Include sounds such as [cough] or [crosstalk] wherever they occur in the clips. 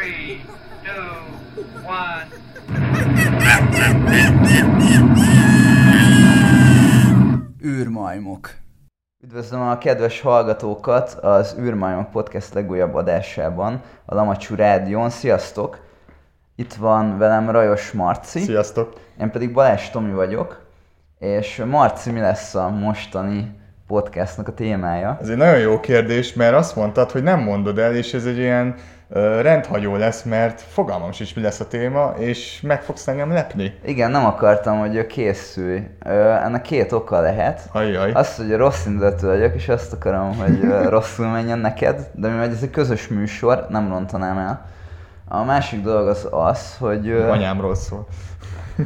Three, two, one. űrmajmok. Üdvözlöm a kedves hallgatókat az űrmajmok podcast legújabb adásában, a Lamacsú Rádión. Sziasztok! Itt van velem Rajos Marci, Sziasztok! én pedig Balázs Tomi vagyok, és Marci, mi lesz a mostani podcastnak a témája? Ez egy nagyon jó kérdés, mert azt mondtad, hogy nem mondod el, és ez egy ilyen rendhagyó lesz, mert fogalmam sincs, mi lesz a téma, és meg fogsz engem lepni. Igen, nem akartam, hogy készülj. Ennek két oka lehet. Ajjaj. Azt, hogy rossz indulatú vagyok, és azt akarom, hogy [laughs] rosszul menjen neked, de mivel ez egy közös műsor, nem rontanám el. A másik dolog az az, hogy... Anyámról szól.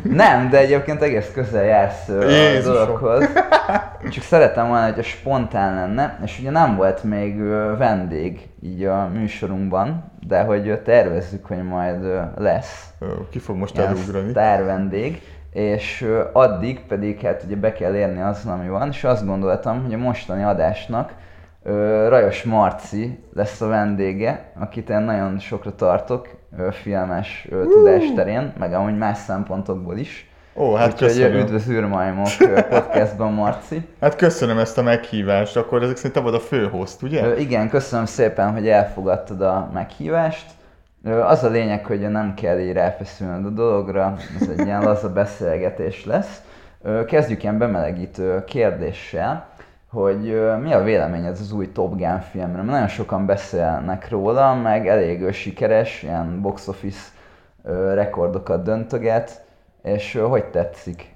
Nem, de egyébként egész közel jársz ö, a Jézusom. dologhoz. [laughs] Csak szeretem volna, hogy a spontán lenne, és ugye nem volt még vendég így a műsorunkban, de hogy tervezzük, hogy majd lesz Ki fog most elugrani? sztár vendég, és addig pedig hát ugye be kell érni azon, ami van, és azt gondoltam, hogy a mostani adásnak Rajos Marci lesz a vendége, akit én nagyon sokra tartok, filmes ö, tudás terén, meg amúgy más szempontokból is. Ó, hát Úgyhogy köszönöm. üdvöz űrmajmok podcastban, Marci. [laughs] Hát köszönöm ezt a meghívást, akkor ezek szerint te vagy a főhost, ugye? Igen, köszönöm szépen, hogy elfogadtad a meghívást. Az a lényeg, hogy nem kell így ráfeszülnöd a dologra, ez egy ilyen laza beszélgetés lesz. Kezdjük ilyen bemelegítő kérdéssel, hogy mi a véleményed az új Top Gun filmről? Nagyon sokan beszélnek róla, meg elég sikeres, ilyen box office rekordokat döntöget, és hogy tetszik?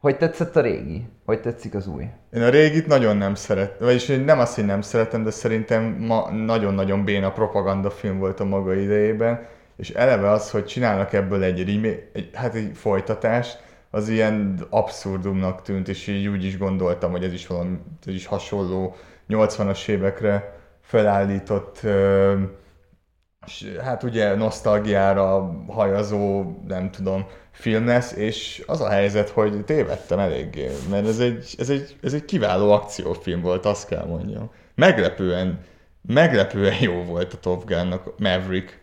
Hogy tetszett a régi? Hogy tetszik az új? Én a régit nagyon nem szeret, vagyis nem azt, hogy nem szeretem, de szerintem ma nagyon-nagyon béna propaganda film volt a maga idejében, és eleve az, hogy csinálnak ebből egy, remake, egy hát egy folytatást, az ilyen abszurdumnak tűnt, és így úgy is gondoltam, hogy ez is valami, ez is hasonló 80-as évekre felállított, hát ugye nosztalgiára hajazó, nem tudom, film lesz, és az a helyzet, hogy tévedtem eléggé, mert ez egy, ez egy, ez egy kiváló akciófilm volt, azt kell mondjam. Meglepően, meglepően jó volt a Top Gun-nak, Maverick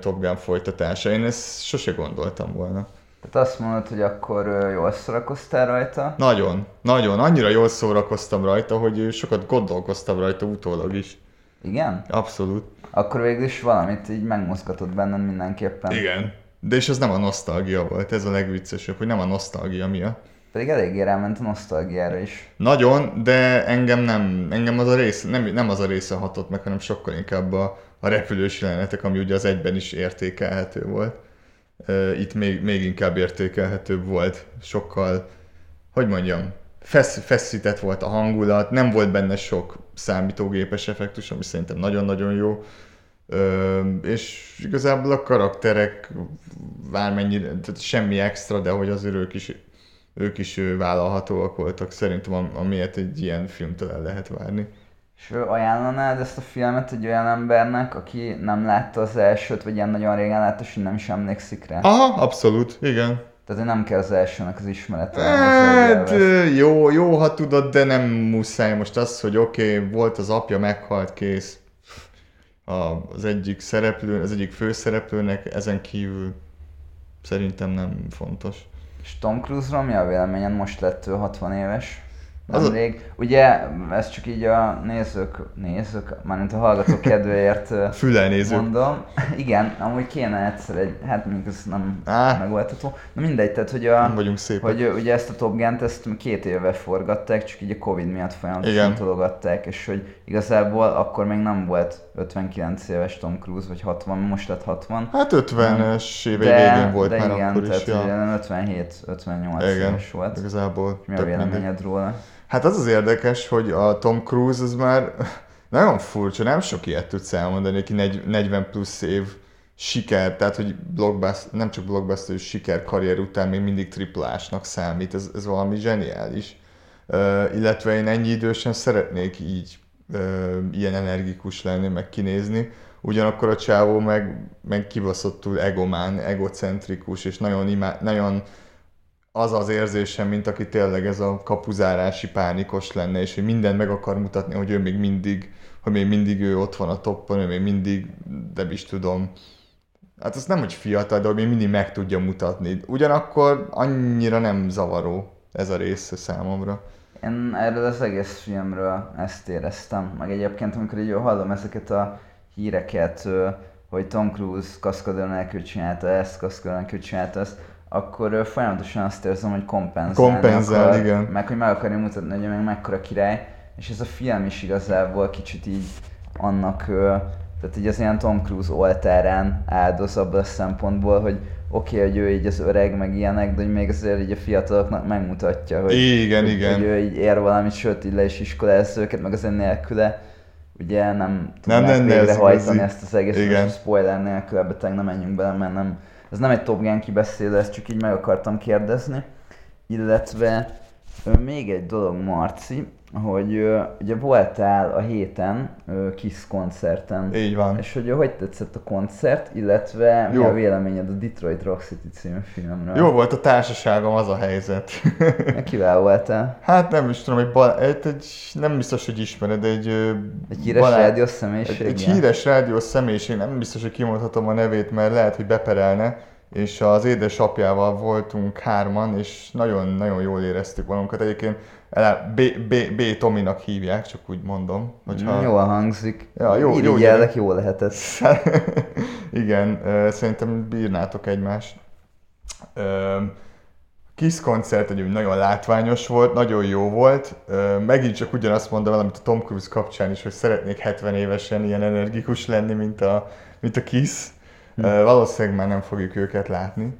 Top Gun folytatása. Én ezt sose gondoltam volna. Tehát azt mondod, hogy akkor jól szórakoztál rajta. Nagyon, nagyon, annyira jól szórakoztam rajta, hogy sokat gondolkoztam rajta utólag is. Igen? Abszolút. Akkor végül is valamit így megmozgatott benned mindenképpen. Igen. De és ez nem a nosztalgia volt, ez a legviccesebb, hogy nem a nosztalgia miatt. Pedig eléggé ráment a nosztalgiára is. Nagyon, de engem nem, engem az a rész, nem, nem az a része hatott meg, hanem sokkal inkább a, a repülős jelenetek, ami ugye az egyben is értékelhető volt. Itt még, még inkább értékelhetőbb volt, sokkal, hogy mondjam, fesz, feszített volt a hangulat, nem volt benne sok számítógépes effektus, ami szerintem nagyon-nagyon jó. Ö, és igazából a karakterek bármennyire, tehát semmi extra, de hogy azért ők is, ők is vállalhatóak voltak, szerintem am- amiért egy ilyen filmtől el lehet várni. És ö, ajánlanád ezt a filmet egy olyan embernek, aki nem látta az elsőt, vagy ilyen nagyon régen látta, és nem is emlékszik rá? Aha, abszolút, igen. Tehát, nem kell az elsőnek az ismerete. Hát jó, jó, ha tudod, de nem muszáj most az, hogy oké, okay, volt az apja, meghalt, kész. A, az egyik szereplő, az egyik főszereplőnek ezen kívül szerintem nem fontos. És Tom Cruise-ról mi a véleményed? Most lett ő 60 éves. Az Nemrég. Ugye, ez csak így a nézők, nézők, mármint a hallgatók kedvéért ö, [laughs] Fülelnéző. Mondom, igen, amúgy kéne egyszer egy, hát mondjuk ez nem Á. megoldható. Na mindegy, tehát hogy, a, Nem vagyunk szépek. hogy ugye ezt a Top Gun-t ezt két éve forgatták, csak így a Covid miatt folyamatosan tologatták, és hogy igazából akkor még nem volt 59 éves Tom Cruise, vagy 60, most lett 60. Hát 50-es évei végén volt de már igen, akkor is. tehát Ja. ugye 57-58 Igen, éves volt. igazából. Mi a véleményed róla? Hát az az érdekes, hogy a Tom Cruise az már [laughs] nagyon furcsa, nem sok ilyet tudsz elmondani, aki negy- 40 plusz év siker, tehát hogy blockbuster, nem csak blockbuster, siker karrier után még mindig triplásnak számít, ez, ez valami zseniális. Uh, illetve én ennyi idősen szeretnék így uh, ilyen energikus lenni, meg kinézni, ugyanakkor a csávó meg, meg kibaszottul egomán, egocentrikus, és nagyon, imá- nagyon az az érzésem, mint aki tényleg ez a kapuzárási pánikos lenne, és hogy mindent meg akar mutatni, hogy ő még mindig, hogy még mindig ő ott van a toppon, ő még mindig, de is tudom, hát az nem, hogy fiatal, de hogy még mindig meg tudja mutatni. Ugyanakkor annyira nem zavaró ez a része számomra. Én erről az egész filmről ezt éreztem, meg egyébként amikor így hallom ezeket a híreket, hogy Tom Cruise kaszkadőr nélkül csinálta ezt, kaszkadőr nélkül csinálta ezt, akkor folyamatosan azt érzem, hogy kompenzálni Kompenzál, akar, igen. meg hogy meg akarja mutatni, hogy meg mekkora király, és ez a film is igazából kicsit így annak, tehát így az ilyen Tom Cruise oltárán áldoz abban a szempontból, hogy oké, okay, hogy ő így az öreg, meg ilyenek, de hogy még azért így a fiataloknak megmutatja, hogy, Igen, hogy, igen. hogy ő így ér valamit, sőt így le is iskolázza őket, meg azért nélküle ugye nem tudnák nem, nem, ez végrehajtani igazi. ezt az egészet, spoiler nélkül ebbe nem menjünk bele, mert nem, ez nem egy Top Gun kibeszélő, ezt csak így meg akartam kérdezni. Illetve még egy dolog, Marci, hogy ugye voltál a héten ö, Kiss koncerten, Így van. és hogy hogy tetszett a koncert, illetve mi Jó. a véleményed a Detroit Rock City című filmről? Jó volt a társaságom, az a helyzet. [laughs] Kivel voltál? hát nem is tudom, egy, bal- egy, egy nem biztos, hogy ismered, egy... Egy híres rádiós Egy, személyiség? egy ilyen? híres rádiós személyiség, nem biztos, hogy kimondhatom a nevét, mert lehet, hogy beperelne, és az édesapjával voltunk hárman, és nagyon-nagyon jól éreztük magunkat. Egyébként B, B, B Tominak hívják, csak úgy mondom. Hogyha... Jól hangzik. Ja, jó- jó Irigyellek, jó lehetett. [laughs] Igen, ö, szerintem bírnátok egymást. Ö, Kiss koncert egy nagyon látványos volt, nagyon jó volt. Megint csak ugyanazt mondom el, amit a Tom Cruise kapcsán is, hogy szeretnék 70 évesen ilyen energikus lenni, mint a, mint a Kiss. Ö, Valószínűleg már nem fogjuk őket látni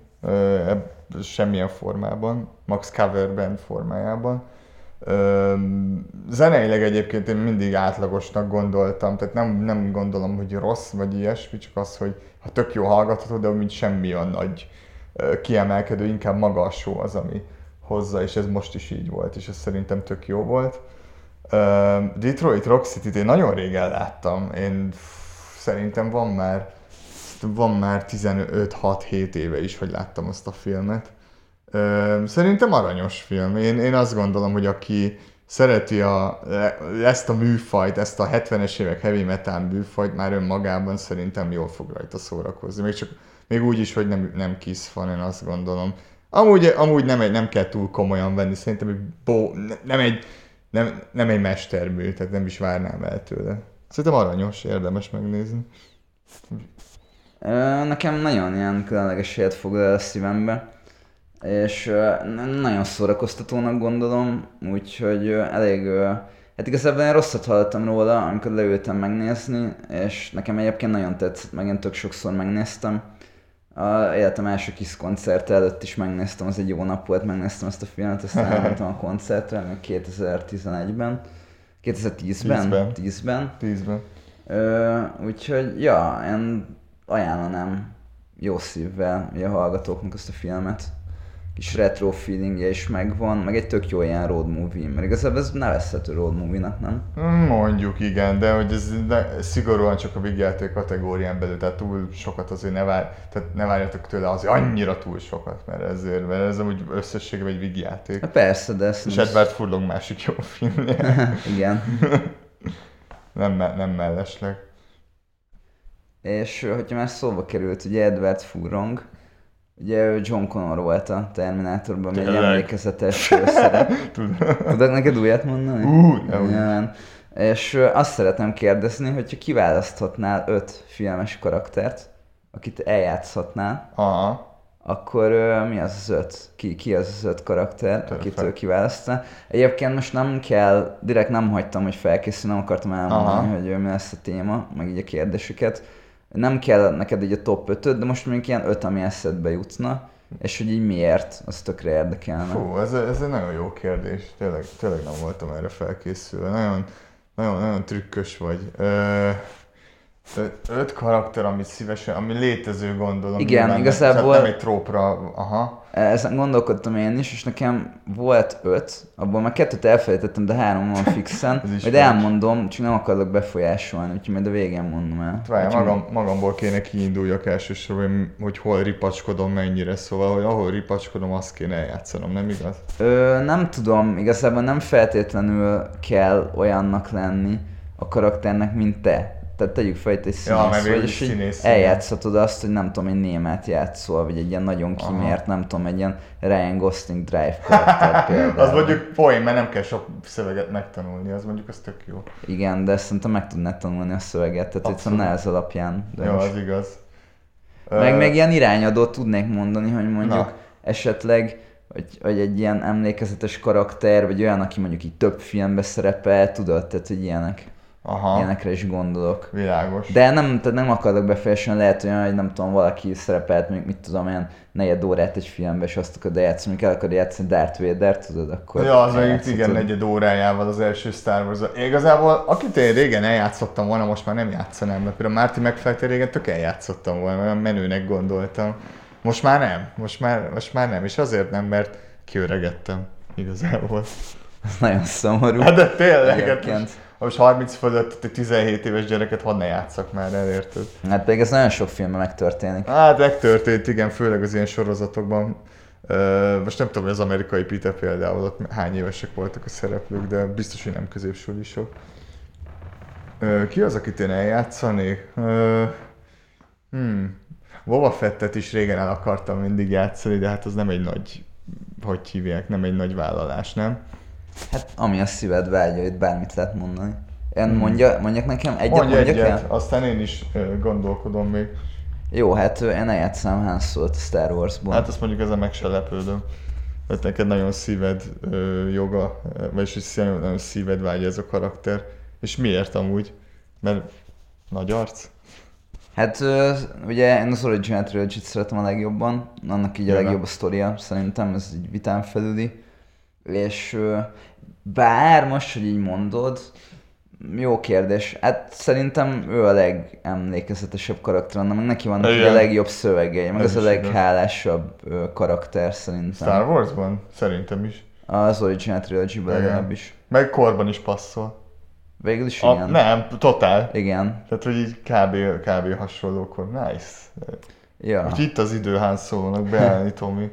semmilyen formában, max cover band formájában. Zeneileg egyébként én mindig átlagosnak gondoltam, tehát nem, nem gondolom, hogy rossz vagy ilyesmi, csak az, hogy ha tök jó hallgatható, de mint semmi a nagy kiemelkedő, inkább maga a show az, ami hozza, és ez most is így volt, és ez szerintem tök jó volt. Detroit Rock City-t én nagyon régen láttam, én szerintem van már van már 15-6-7 éve is, hogy láttam azt a filmet. Szerintem aranyos film. Én, én azt gondolom, hogy aki szereti a, ezt a műfajt, ezt a 70-es évek heavy metal műfajt, már önmagában szerintem jól fog rajta szórakozni. Még, csak, még úgy is, hogy nem, nem Kiss fan, én azt gondolom. Amúgy, amúgy nem, egy, nem kell túl komolyan venni, szerintem egy bó, nem egy, nem, nem egy mestermű, tehát nem is várnám el tőle. Szerintem aranyos, érdemes megnézni. Nekem nagyon ilyen különleges helyet el a szívembe, és nagyon szórakoztatónak gondolom, úgyhogy elég, hát igazából én rosszat hallottam róla, amikor leültem megnézni, és nekem egyébként nagyon tetszett, meg én tök sokszor megnéztem. A életem első kis koncert előtt is megnéztem, az egy jó nap volt, megnéztem ezt a filmet, aztán [laughs] elmentem a koncertre, még 2011-ben, 2010-ben, Tízben. 10-ben. Tízben. Ö, úgyhogy, ja, én ajánlanám jó szívvel a hallgatóknak ezt a filmet. Kis retro feelingje is megvan, meg egy tök jó ilyen road movie, mert igazából ez nevezhető road movie-nak, nem? Mondjuk igen, de hogy ez ne, szigorúan csak a vígjáték kategórián belül, tehát túl sokat azért ne, vár, tehát ne várjatok tőle azért annyira túl sokat, mert ezért, mert ez úgy összességében egy vígjáték. Hát persze, de ezt És nem Edward Furlong másik jó filmje. [laughs] Igen. [laughs] nem, nem mellesleg. És hogyha már szóba került, ugye Edward Furlong, ugye ő John Connor volt a Terminátorban, Tényleg? emlékezetes szerep. Tudok neked újat mondani? Ú, ne úgy. Igen. És azt szeretném kérdezni, hogyha kiválaszthatnál öt filmes karaktert, akit eljátszhatnál, Aha. akkor ö, mi az az öt? Ki, ki az az öt karakter, Tényleg akit ő kiválasztana? Egyébként most nem kell, direkt nem hagytam, hogy felkészülni, nem akartam elmondani, Aha. hogy mi lesz a téma, meg így a kérdéseket. Nem kell neked így a top 5 de most mondjuk ilyen öt, ami eszedbe jutna, és hogy így miért, az tökre érdekelne. Fú, ez, ez egy nagyon jó kérdés. Tényleg, tényleg nem voltam erre felkészülve. Nagyon, nagyon, nagyon trükkös vagy. Ö, öt, karakter, amit szívesen, ami létező gondolom. Igen, nyilván, igazából- nem egy trópra, aha. Ezen gondolkodtam én is, és nekem volt öt, abból már kettőt elfelejtettem, de három van [laughs] fixen. Majd elmondom, csak nem akarok befolyásolni, úgyhogy majd a végén mondom el. Várj, magam, magamból kéne kiinduljak elsősorban, hogy hol ripacskodom mennyire, szóval, hogy ahol ripacskodom, azt kéne eljátszanom, nem igaz? Ö, nem tudom, igazából nem feltétlenül kell olyannak lenni a karakternek, mint te. Tehát tegyük fel, hogy egy Ja, színész mert vagy, és így eljátszhatod azt, hogy nem tudom, egy német játszol, vagy egy ilyen nagyon kimért, nem tudom, egy ilyen Ryan Gosling drive [laughs] például. Az mondjuk poén, mert nem kell sok szöveget megtanulni, az mondjuk az tök jó. Igen, de szerintem meg tudnád tanulni a szöveget, tehát egyszerűen ne ez alapján. De Jó, az igaz. Meg Ö, még ilyen irányadót tudnék mondani, hogy mondjuk Na. esetleg, hogy, hogy egy ilyen emlékezetes karakter, vagy olyan, aki mondjuk így több filmbe szerepel, tudod, tehát hogy ilyenek, Aha, ilyenekre is gondolok. világos. De nem, tehát nem akarok befejezni, lehet olyan, hogy nem tudom, valaki szerepelt, még mit tudom, olyan negyed órát egy filmbe, és azt akarod játszani, amikor el akarod játszani Darth Vader, tudod, akkor Ja, az mondjuk igen, negyed órájával az első Star wars Igazából, akit én régen eljátszottam volna, most már nem játszanám, mert például Márti megfelelte régen tök eljátszottam volna, olyan menőnek gondoltam. Most már nem, most már, most már nem, és azért nem, mert kiöregettem igazából. Ez nagyon szomorú. Hát de tényleg, hát Egyébként. most, most 30 fölött egy 17 éves gyereket hadd ne játszak már, elérted. Hát pedig ez nagyon sok filmben megtörténik. Hát megtörtént, igen, főleg az ilyen sorozatokban. Most nem tudom, hogy az amerikai Peter például ott hány évesek voltak a szereplők, de biztos, hogy nem középsulisok. Ki az, akit én eljátszanék? Hmm. Boba Fettet is régen el akartam mindig játszani, de hát az nem egy nagy, hogy hívják, nem egy nagy vállalás, nem? Hát ami a szíved vágya, itt bármit lehet mondani. Én mondja, mondjak nekem egyet, Mondj mondjak egyet, el? aztán én is gondolkodom még. Jó, hát én eljátszám Han Solo-t a Star Wars-ból. Hát azt mondjuk ezen meg se lepődöm. Mert neked nagyon szíved ö, joga, vagyis hogy nagyon szíved vágya ez a karakter. És miért amúgy? Mert nagy arc? Hát ö, ugye én az Original Trilogy-t szeretem a legjobban, annak így a legjobb a sztoria, szerintem ez így vitán felüli. És bár most, hogy így mondod, jó kérdés. Hát szerintem ő a legemlékezetesebb karakter, meg neki vannak így a Igen. legjobb szövegei, meg Ez az a leghálásabb karakter szerintem. Star Warsban? Szerintem is. Az Original Trilogy-ban Igen. legalábbis. Meg korban is passzol. Végül is A, igen. nem, totál. Igen. Tehát, hogy így kb, kb hasonlókor. Nice. Ja. Úgyhogy itt az idő Han Solo-nak beállni, Tomi.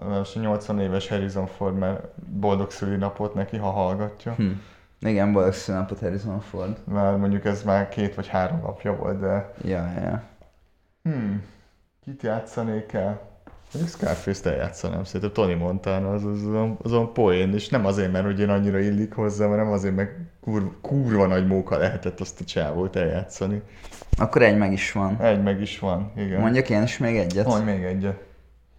A 80 éves Harrison Ford, mert boldog szülinapot neki, ha hallgatja. Hm. Igen, boldog szülnapot Harrison Ford. Már mondjuk ez már két vagy három napja volt, de... Ja, ja. Hmm, kit játszanék el? Mondjuk Scarface-t eljátszanám, szerintem Tony Montana az, az, azon, azon poén, és nem azért, mert ugye annyira illik hozzá, hanem azért, mert kurva, kurva nagy móka lehetett azt a csávót eljátszani. Akkor egy meg is van. Egy meg is van, igen. Mondjak én is még egyet? Mondj még egyet.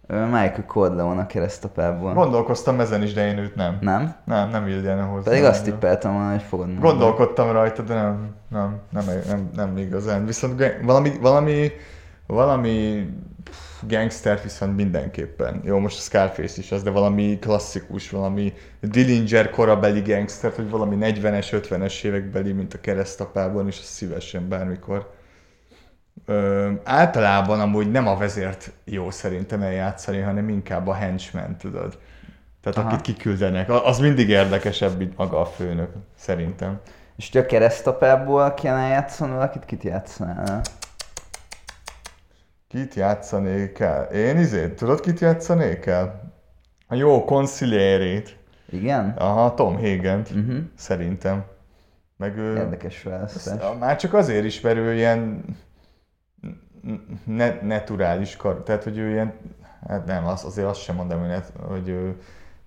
Michael Corleone a keresztapából. Gondolkoztam ezen is, de én őt nem. Nem? Nem, nem illene hozzá. Pedig azt tippeltem volna, hogy fogod mondani. Gondolkodtam rajta, de nem, nem, nem, nem, nem igazán. Viszont valami, valami, valami gangster viszont mindenképpen. Jó, most a Scarface is az, de valami klasszikus, valami Dillinger korabeli gangster, hogy valami 40-es, 50-es évekbeli, mint a keresztapában, és azt szívesen bármikor. Ö, általában amúgy nem a vezért jó szerintem eljátszani, hanem inkább a henchman, tudod. Tehát Aha. akit kiküldenek. Az mindig érdekesebb, mint maga a főnök, szerintem. És te a keresztapából kéne játszani valakit, kit játszanál? Kit játszanék el? Én izét, tudod kit játszanék el? A jó conciliérét. Igen? Aha, Tom hagen Uh-huh. szerintem. Meg ő... Érdekes választás. Már csak azért is, mert ő ilyen ne, naturális kar, tehát hogy ő ilyen, hát nem, az, azért azt sem mondom, hogy, net, hogy ő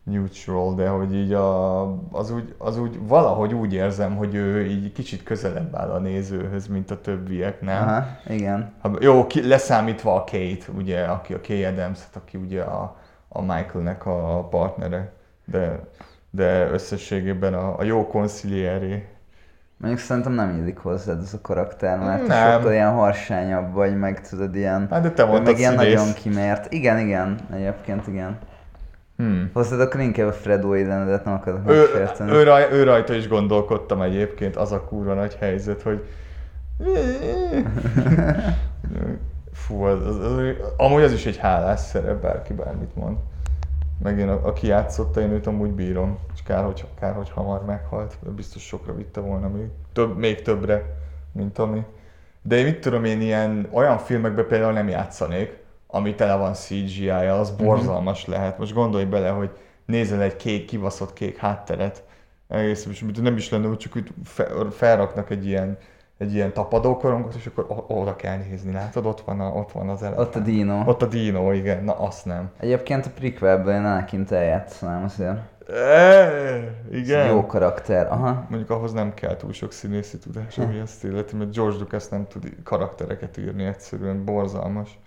neutral, de hogy így a, az, úgy, az úgy valahogy úgy érzem, hogy ő így kicsit közelebb áll a nézőhöz, mint a többiek, nem? Aha, igen. Ha- Jó, ki, leszámítva a Kate, ugye, aki a Kay adams aki ugye a, a Michaelnek a partnere, de, de összességében a, a jó conciliere. Mondjuk szerintem nem illik hozzád ez a karakter, mert te Nem. sokkal ilyen harsányabb vagy, meg tudod ilyen... Hát de te ő mondtad meg ilyen színész. nagyon kimért. Igen, igen, egyébként igen. Hmm. Hozzád akkor inkább a Fredo de nem akarok Ő, megsérteni. ő, raj, ő rajta is gondolkodtam egyébként, az a kurva nagy helyzet, hogy [laughs] Fú, az, az, az, amúgy az is egy hálás szerep, bárki bármit mond. Meg én, aki játszotta, én őt amúgy bírom. És kár, hogy, kár, hogy hamar meghalt, biztos sokra vitte volna még, több, még többre, mint ami. De én mit tudom, én ilyen olyan filmekben például nem játszanék, ami tele van CGI-jal, az borzalmas lehet. Most gondolj bele, hogy nézel egy kék, kibaszott kék hátteret, egész, és nem is lenne, hogy csak úgy fe- felraknak egy ilyen, egy ilyen tapadókorongot, és akkor oda kell nézni, látod, ott van, a, ott van az elefánt. Ott a dino. Ott a dino, igen, na azt nem. Egyébként a prequelben én Anakin-t eljátszanám azért. E, Ez igen. Jó karakter, aha. Mondjuk ahhoz nem kell túl sok színészi tudás, ami ezt illeti, mert George Lucas nem tud karaktereket írni egyszerűen, borzalmas.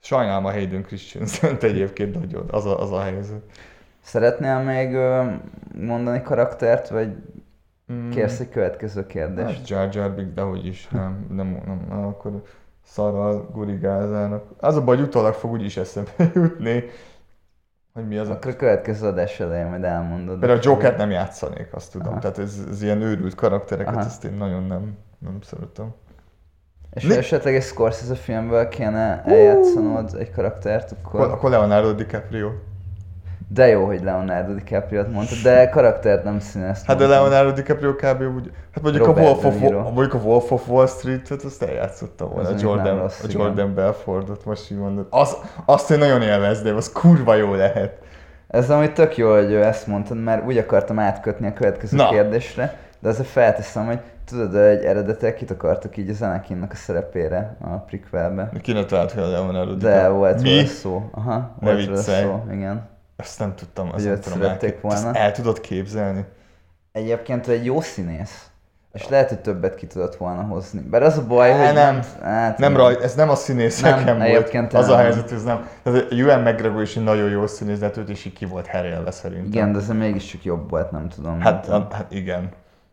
Sajnálom a Hayden christensen [laughs] egyébként nagyon, az a, az a helyzet. Szeretnél még mondani karaktert, vagy Mm. kérsz egy következő kérdést? Hát Jar Jar Binks, de hogy is, nem, nem, nem, nem akkor szarral gurigázának. Az a baj, hogy utólag fog úgyis eszembe [laughs] jutni, hogy mi az. Akkor a következő adás elején majd elmondod. Például a Jokert nem játszanék, azt tudom. Aha. Tehát ez, ez ilyen őrült karaktereket, Aha. ezt én nagyon nem, nem szeretem. És Mi? esetleg egy Scorsese filmből kéne eljátszanod egy karaktert, Akkor, akkor... akkor Leonardo DiCaprio. De jó, hogy Leonardo DiCaprio-t mondtad, de karaktert nem színezt Hát de. Leonardo DiCaprio kb. úgy, hát mondjuk Robert a, Wolf of, mondjuk a Wolf of Wall Street, hát azt eljátszottam volna, Az a Jordan, rossz, a igen. Jordan Belfordot, most így mondod. Az, azt én nagyon élvezném, az kurva jó lehet. Ez amúgy tök jó, hogy ezt mondtad, mert úgy akartam átkötni a következő Na. kérdésre, de azért felteszem, hogy tudod, hogy eredetileg kit akartak így az Anakinnak a szerepére a prequelbe. Ki ne talált fel a Leonardo De volt Mi? róla szó. Aha, Ne volt róla szó, igen. Ezt nem tudtam, azt nem tudom elkép... Ezt volna. el tudod képzelni? Egyébként ő egy jó színész. És lehet, hogy többet ki tudott volna hozni. Bár az a baj, Á, hogy nem. hát, Nem raj, ez nem a színészeken Nem, volt. az a nem. helyzet, hogy ez nem. Tehát Ewan McGregor is egy nagyon jó színész, de őt is így ki volt herélve szerintem. Igen, de ez mégiscsak jobb volt, nem tudom. Hát, nem a, hát igen.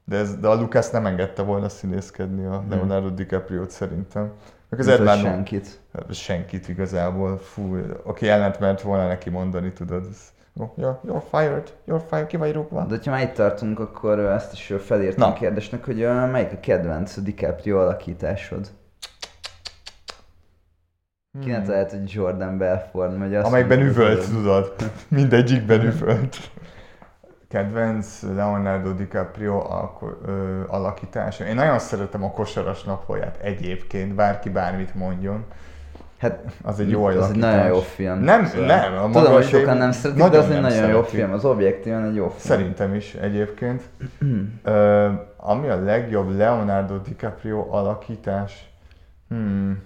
De, ez, de a Lucas nem engedte volna színészkedni a Leonardo DiCaprio-t szerintem. Meg az Edmund senkit. senkit igazából, fú, aki ellent ment volna neki mondani, tudod. You're, you're fired, you're fired, ki vagy rúgva. De ha már itt tartunk, akkor ezt is felírtam Na. kérdésnek, hogy ö, melyik a kedvenc DiCaprio alakításod? Ki ne lehet, hogy Jordan Belford, vagy azt Amelyikben üvölt, tudod. Mindegyikben üvölt. [laughs] Kedvenc Leonardo DiCaprio alko- ö, alakítása. Én nagyon szeretem a kosaras napolját egyébként, bárki bármit mondjon. Hát Az egy jó az egy alakítás. nagyon jó film. Nem, Szóval nem. A Tudom, hogy sokan nem szeretik, de az egy nagyon jó szeretik. film. Az objektíven egy jó film. Szerintem is egyébként. [clears throat] Ö, ami a legjobb Leonardo DiCaprio alakítás? Hmm.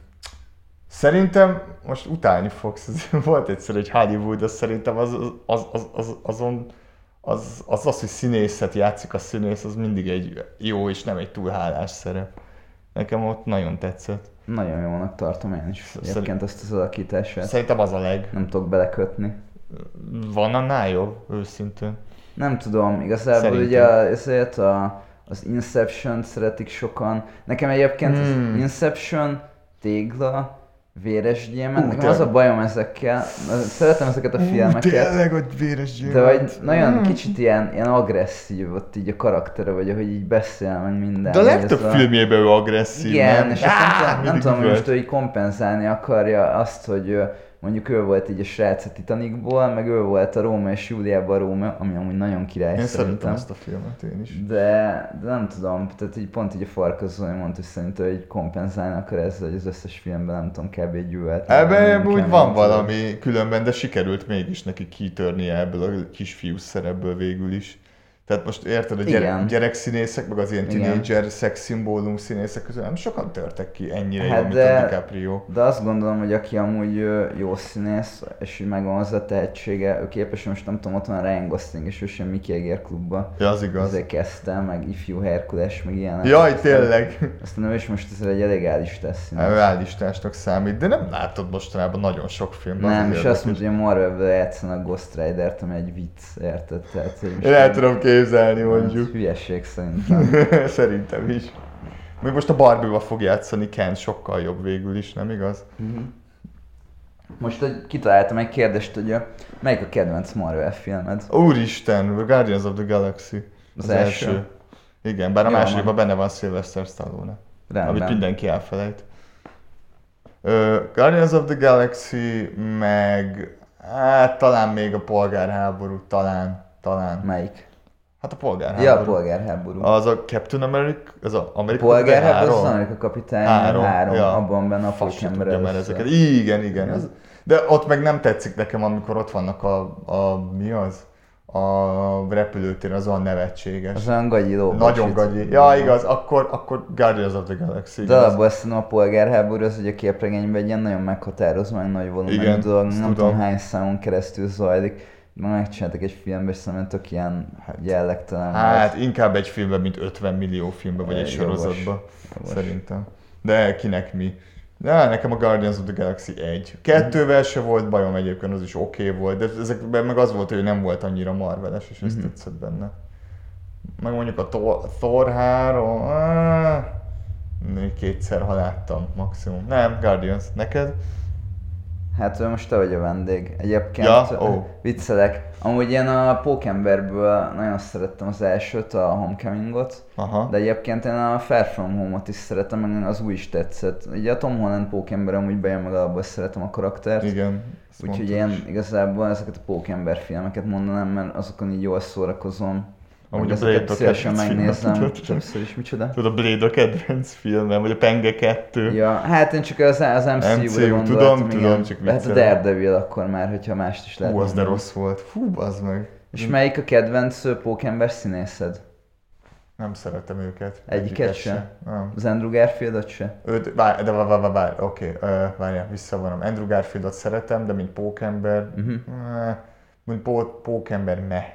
Szerintem most utálni fogsz, [laughs] volt egyszer egy Hollywood, az szerintem az, az, az, az, azon az, az, az, hogy színészet játszik a színész, az mindig egy jó és nem egy túl hálás szerep. Nekem ott nagyon tetszett. Nagyon jónak tartom én is. Szerint- Egyébként azt az alakítását. Szerintem az a leg. Nem tudok belekötni. Van annál jobb, őszintén. Nem tudom, igazából Szerintem. ugye ezért a, az Inception szeretik sokan. Nekem egyébként Hmm. az Inception, Tégla, Véres gyémánt, nekem az a bajom ezekkel, szeretem ezeket a filmeket, tényleg, hogy véres de hogy gyémánt. nagyon Hmm. kicsit ilyen, ilyen agresszív ott így a karaktere, vagy ahogy így beszél, meg minden. De a legtöbb a... filmjében ő agresszív, Igen, nem? és azt nem, nem tudom, hogy most ő így kompenzálni akarja azt, hogy mondjuk ő volt így a srác a Titanicból, meg ő volt a Róma és Júliában a Róma, ami amúgy nagyon király Én szerintem. ezt a filmet én is. De, de nem tudom, tehát így pont így a farkazó, hogy mondta, hogy szerintem hogy kompenzálni akar ezzel, hogy az összes filmben nem tudom, kb. egy gyűlölet. Ebben úgy van valami különben, de sikerült mégis neki kitörnie ebből a kisfiú szerepből végül is. Tehát most érted, a gyere, gyerekszínészek, meg az ilyen tínédzser szexszimbólum színészek közül nem sokan törtek ki ennyire Hát jól, mint de- a DiCaprio. De azt gondolom, hogy aki amúgy jó színész, és hogy megvan az a tehetsége, ő képes, most nem tudom, ott van Ryan Gosling, és ő sem Mickey Eger klubba. Ja, az igaz. Ezért kezdte, meg ifjú Herkules, meg ilyenek. Jaj, Aztán- tényleg. Aztán ő is most ez egy elég állistás Hát, ő állistásnak számít, de nem látod mostanában nagyon sok filmben. Nem, és érdekes. azt mondja, hogy a Marvel-ből játszanak Ghost Rider-t, ami egy vicc, érted? Tehát, most Én el tudom képzelni, ez mondjuk. Hülyeség szerintem. [laughs] Szerintem is. Még most a Barbie-val fog játszani Ken, sokkal jobb végül is, nem igaz? Most hogy kitaláltam egy kérdést, hogy a, melyik a kedvenc Marvel filmed? Úristen, Guardians of the Galaxy. Az első? Igen, bár a Jó másodikban benne van Sylvester Stallone. Rendben. Amit mindenki elfelejt. Uh, Guardians of the Galaxy, meg hát talán még a polgárháború, talán, talán. Melyik? Hát a polgárháború. Ja, a polgárháború. Az a Captain America, az a Amerika polgárháború az Amerika kapitány, Három, három, ja. abban benne a már először. ezeket. Igen, igen. Ez, de ott meg nem tetszik nekem, amikor ott vannak a, a mi az? a repülőtér az olyan nevetséges. Az olyan gagyi. Nagyon gagyi. Ja, igaz, akkor, akkor Guardians of the Galaxy. De igaz. alapból szerintem a polgárháború az ugye a képregényben egy ilyen nagyon meghatározó, meg nagy volumenű dolog, nem tudom. tudom hány számon keresztül zajlik. Ma megcsináltak egy filmbe, és szerintem tök ilyen jellegtelen. Hát volt. inkább egy filmben, mint 50 millió filmben, vagy egy. Jogos. Szerintem. De kinek mi? De nekem a Guardians of the Galaxy egy. Kettővel se volt bajom egyébként, az is oké okay volt, de ezekben meg az volt, hogy nem volt annyira marveles, és ez Mhm. tetszett benne. Meg mondjuk a Thor, Thor 3, áh, kétszer, ha láttam maximum. Nem, Guardians. Neked? Hát most te vagy a vendég. Egyébként Ja? Ó. viccelek. Amúgy én a Pókemberből nagyon szerettem az elsőt, a Homecomingot. Aha. De egyébként én a Far From Home-ot is szeretem, meg az új is tetszett. Ugye a Tom Holland Pókember amúgy bejön meg alapból szeretem a karaktert. Igen. Úgyhogy én igazából ezeket a Pókember filmeket mondanám, mert azokon így jól szórakozom. Amúgy a Blade a szívesen megnézem. Többször is, micsoda? Tudod, a Blade a kedvenc filmem, vagy a Penge 2. Ja, hát én csak az, az MCU-ra MCU, tudom, igen. tudom, csak Hát a viccelem. Daredevil akkor már, hogyha mást is lehet Hú, az de rossz volt. Fú, az meg. És melyik a kedvenc pókember színészed? Nem szeretem őket. Egyiket se? Nem. Az Andrew Garfieldot se? Őt, várj, de várj, várj, várj, oké, ö, várjál, visszavonom. Andrew Garfieldot szeretem, de mint pókember, Mhm. eh, mint pó, pókember meh,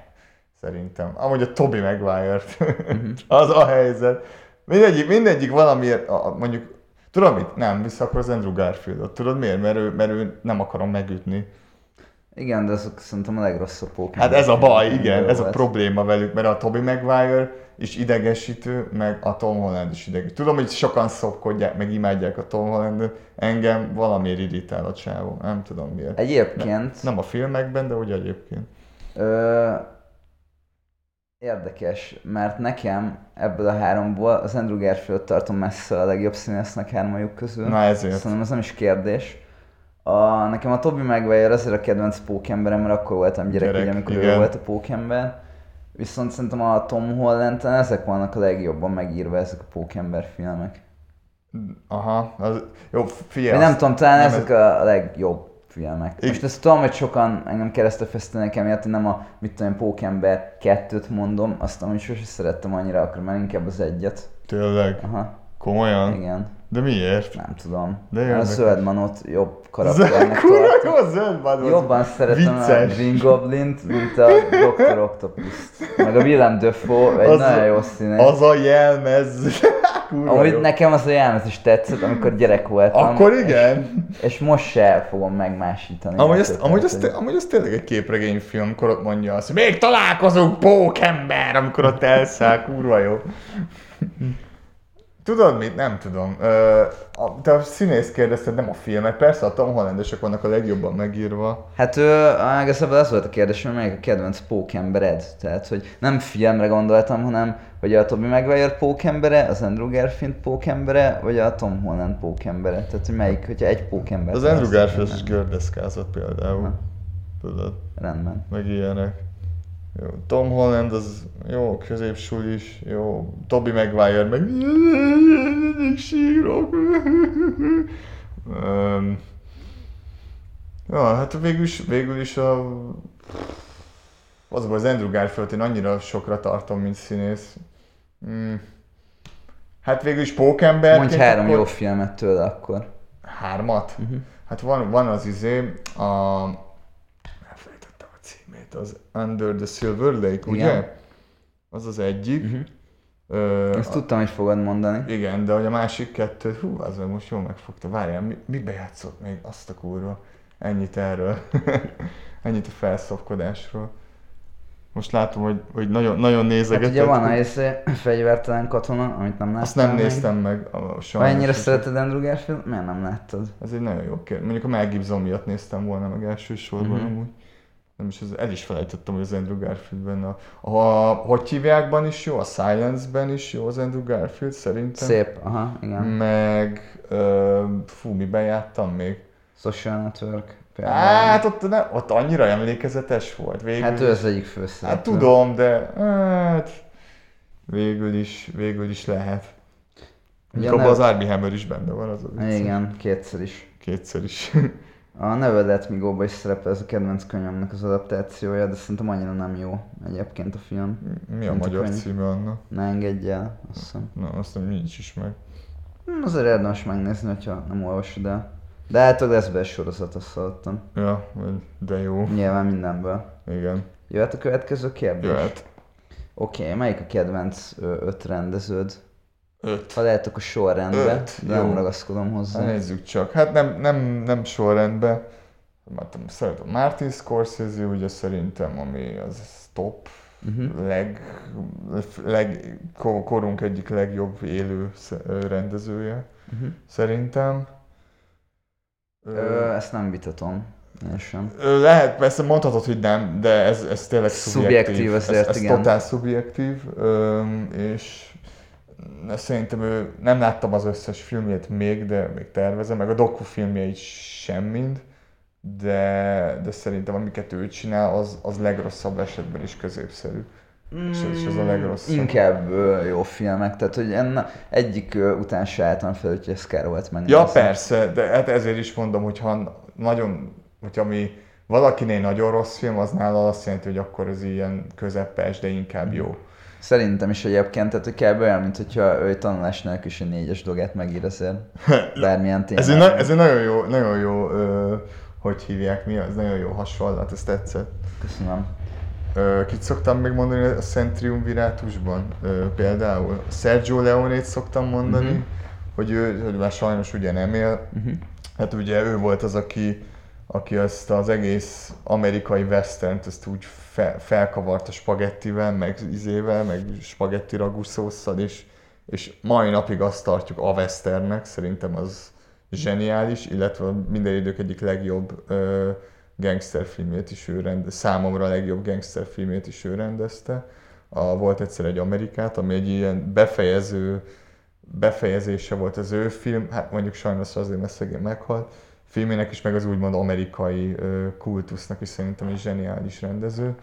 szerintem. Amúgy a Toby Maguire-t, Mhm. [laughs] az a helyzet. Mindegyik, mindegyik valamiért, a, a- mondjuk, tudod mit? Nem, vissza akkor az Andrew Garfieldot. Tudod miért? Mert ő, mert ő nem akarom megütni. Igen, de azok szerintem a legrosszabb pókember. Hát ez a baj, igen, ez a volt. probléma velük, mert a Toby Maguire is idegesítő, meg a Tom Holland is idegesítő. Tudom, hogy sokan szopkodják, meg imádják a Tom Hollandot, engem valamiért irritál a csávó, nem tudom miért. Egyébként Nem a filmekben, de úgy egyébként. Ö, érdekes, mert nekem ebből a háromból az Andrew Garfield tartom messze a legjobb színésznek hármajuk közül. Na ezért. Szerintem ez nem is kérdés. A, nekem a Toby Maguire azért a kedvenc pókemberem, mert akkor voltam gyerek, Gyerek, ugye, amikor ő igen. volt a pókember. Viszont szerintem a Tom holland ezek vannak a legjobban megírva, ezek a pókember filmek. Aha, az, jó, Én figyelj, nem azt- tudom, talán nem ezek a legjobb filmek. Igen. Most ezt tudom, hogy sokan engem keresztefesztenek emiatt, hogy nem a, mit tudom, Pókember kettőt mondom, azt amúgy sose szerettem annyira, akkor már inkább az egyet. Tényleg, Aha, komolyan? igen, De miért? nem tudom. De a érdekes. Zöldmanot jobb [laughs] karakternek Kurva jó, zöld van, az Jobban szeretem vicces. a Green Goblin-t, mint a Dr. Octopus-t. Meg a Willem Dafoe, egy Az- nagyon jó színész. Az a jelmez. [laughs] Kurva Amúgy jó. nekem az a jelmez is tetszett, amikor gyerek voltam. Akkor és- igen. És most se fogom megmásítani. Amúgy az, amúgy, az, amúgy az tényleg egy képregényfilm, amikor ott mondja azt, hogy még találkozunk, pókember, amikor ott elszáll, kurva jó. Tudod mit? Nem tudom. Ö, a, te a színész kérdezted, nem a filmet. Persze a Tom Hollandesek vannak a legjobban megírva. Hát ő, igazából az volt a kérdés, hogy melyik a kedvenc pókembered. Tehát, hogy nem filmre gondoltam, hanem hogy a Toby Maguire pókembere, az Andrew Garfield pókembere, vagy a Tom Holland pókembere. Tehát, hogy melyik, hogyha egy pókember. Az Andrew Garfield is gördeszkázott például. Na. Tudod, Rendben. meg ilyenek. Tom Holland az jó, középsulis, jó. Toby Maguire meg sírok. um, ja, hát végül is, végül is a... Az az Andrew Garfield én annyira sokra tartom, mint színész. Mm. Hát végül is pókember. Mondj három jó filmet tőle akkor. Hármat? Mhm. Hát van, van az izé, a... A az Under the Silver Lake, ugye? Igen. Az az egyik. Mhm. Ö, Ezt tudtam, hogy fogod mondani. igen, de hogy a másik kettő, hú, az meg most jól megfogta. Várjál, mi, mibe játszott még azt a kurva? Ennyit erről. [laughs] Ennyit a felszopkodásról. Most látom, hogy, hogy nagyon, nagyon Hát nézegetett. ugye van a izé, fegyvertelen katona, amit nem láttál Azt nem még. néztem meg. A, Ha ennyire szereted Andrew Garfield, miért nem láttad? Ez egy nagyon jó kérdés. Mondjuk a Mel Gibson miatt néztem volna meg elsősorban Mhm. mm-hmm. amúgy. Nem is, el is felejtettem, hogy az Andrew Garfieldben a, a, hogy hívjákban is jó, a Silence-ben is jó az Andrew Garfield szerintem. Szép, aha, igen. Meg, ö, fú, miben játtam még? Social Network például. Hát ott, ne, ott annyira emlékezetes volt végül Hát ő az egyik főszereplő. Hát tudom, de hát végül is, végül is lehet. Ugye abban az Armie Hammer is benne van, az a. Igen, kétszer is. Kétszer is. A Nevelet Migóba is szerepel ez a kedvenc könyvemnek az adaptációja, de szerintem annyira nem jó egyébként a film. Mi a Mint a magyar könyv. címe annak? Ne engedj el, azt hiszem. Na, azt nem nincs is meg. Hm, Azért érdemes megnézni, hogyha nem olvasod el. De hát lesz be sorozat, azt hallottam. Ja, de jó. Nyilván mindenből. Igen. Jöhet a következő kérdés? Jöhet. Oké, okay, melyik a kedvenc öt rendeződ? Öt. Ha lehet, akkor sorrendben, Öt, de nem jó. ragaszkodom Na, hozzá. nézzük csak. Hát nem, nem, nem sorrendben. Hát, Szeretem Martin Scorsese, ugye szerintem, ami az top, Uh-huh. leg, leg, ko- korunk egyik legjobb élő rendezője, Uh-huh. szerintem. Ö, ezt nem vitatom. Én sem. Lehet, persze mondhatod, hogy nem, de ez, ez tényleg szubjektív. Szubjektív, ez, azért ez igen. totál szubjektív, és szerintem ő, nem láttam az összes filmjét még, de még tervezem, meg a dokufilmjeit sem mind, de, de szerintem amiket ő csinál, az, az legrosszabb esetben is középszerű. És ez- és ez a legrosszabb. Mm, Inkább ö, jó filmek, tehát hogy en, egyik ö, után se álltam fel, hogy ez kár volt megnézni. Ja, persze, de hát ezért is mondom, hogy ha nagyon, hogyha mi valakinél nagyon rossz film, az nála azt jelenti, hogy akkor ez ilyen közepes, de inkább jó. Szerintem is egyébként, tehát hogy kb. olyan, mint hogyha ő tanulás nélkül is egy négyes dolgát megír azért. Bármilyen témában. Ez egy, na- ez egy nagyon jó, nagyon jó ö, hogy hívják mi, az nagyon jó hasonlat, ez tetszett. Köszönöm. Ö, kit szoktam még mondani a Szent Triumvirátusban? Ö, például Sergio Leone-t szoktam mondani, Mhm. hogy ő hogy már sajnos ugye nem él. Uh-huh. Hát ugye ő volt az, aki, aki ezt az egész amerikai westernt ezt úgy fel, felkavarta spagettivel, meg izével, meg spagetti ragúszósszal, és, és mai napig azt tartjuk a westernnek, szerintem az zseniális, illetve minden idők egyik legjobb ö, gangsterfilmét is ő rendezte, számomra a legjobb gangsterfilmét is ő rendezte. A, volt egyszer egy Amerikát, ami egy ilyen befejező, befejezése volt az ő film, hát mondjuk sajnos azért, mert szegény meghalt, filmének is, meg az úgymond amerikai kultusznak is szerintem egy zseniális rendező.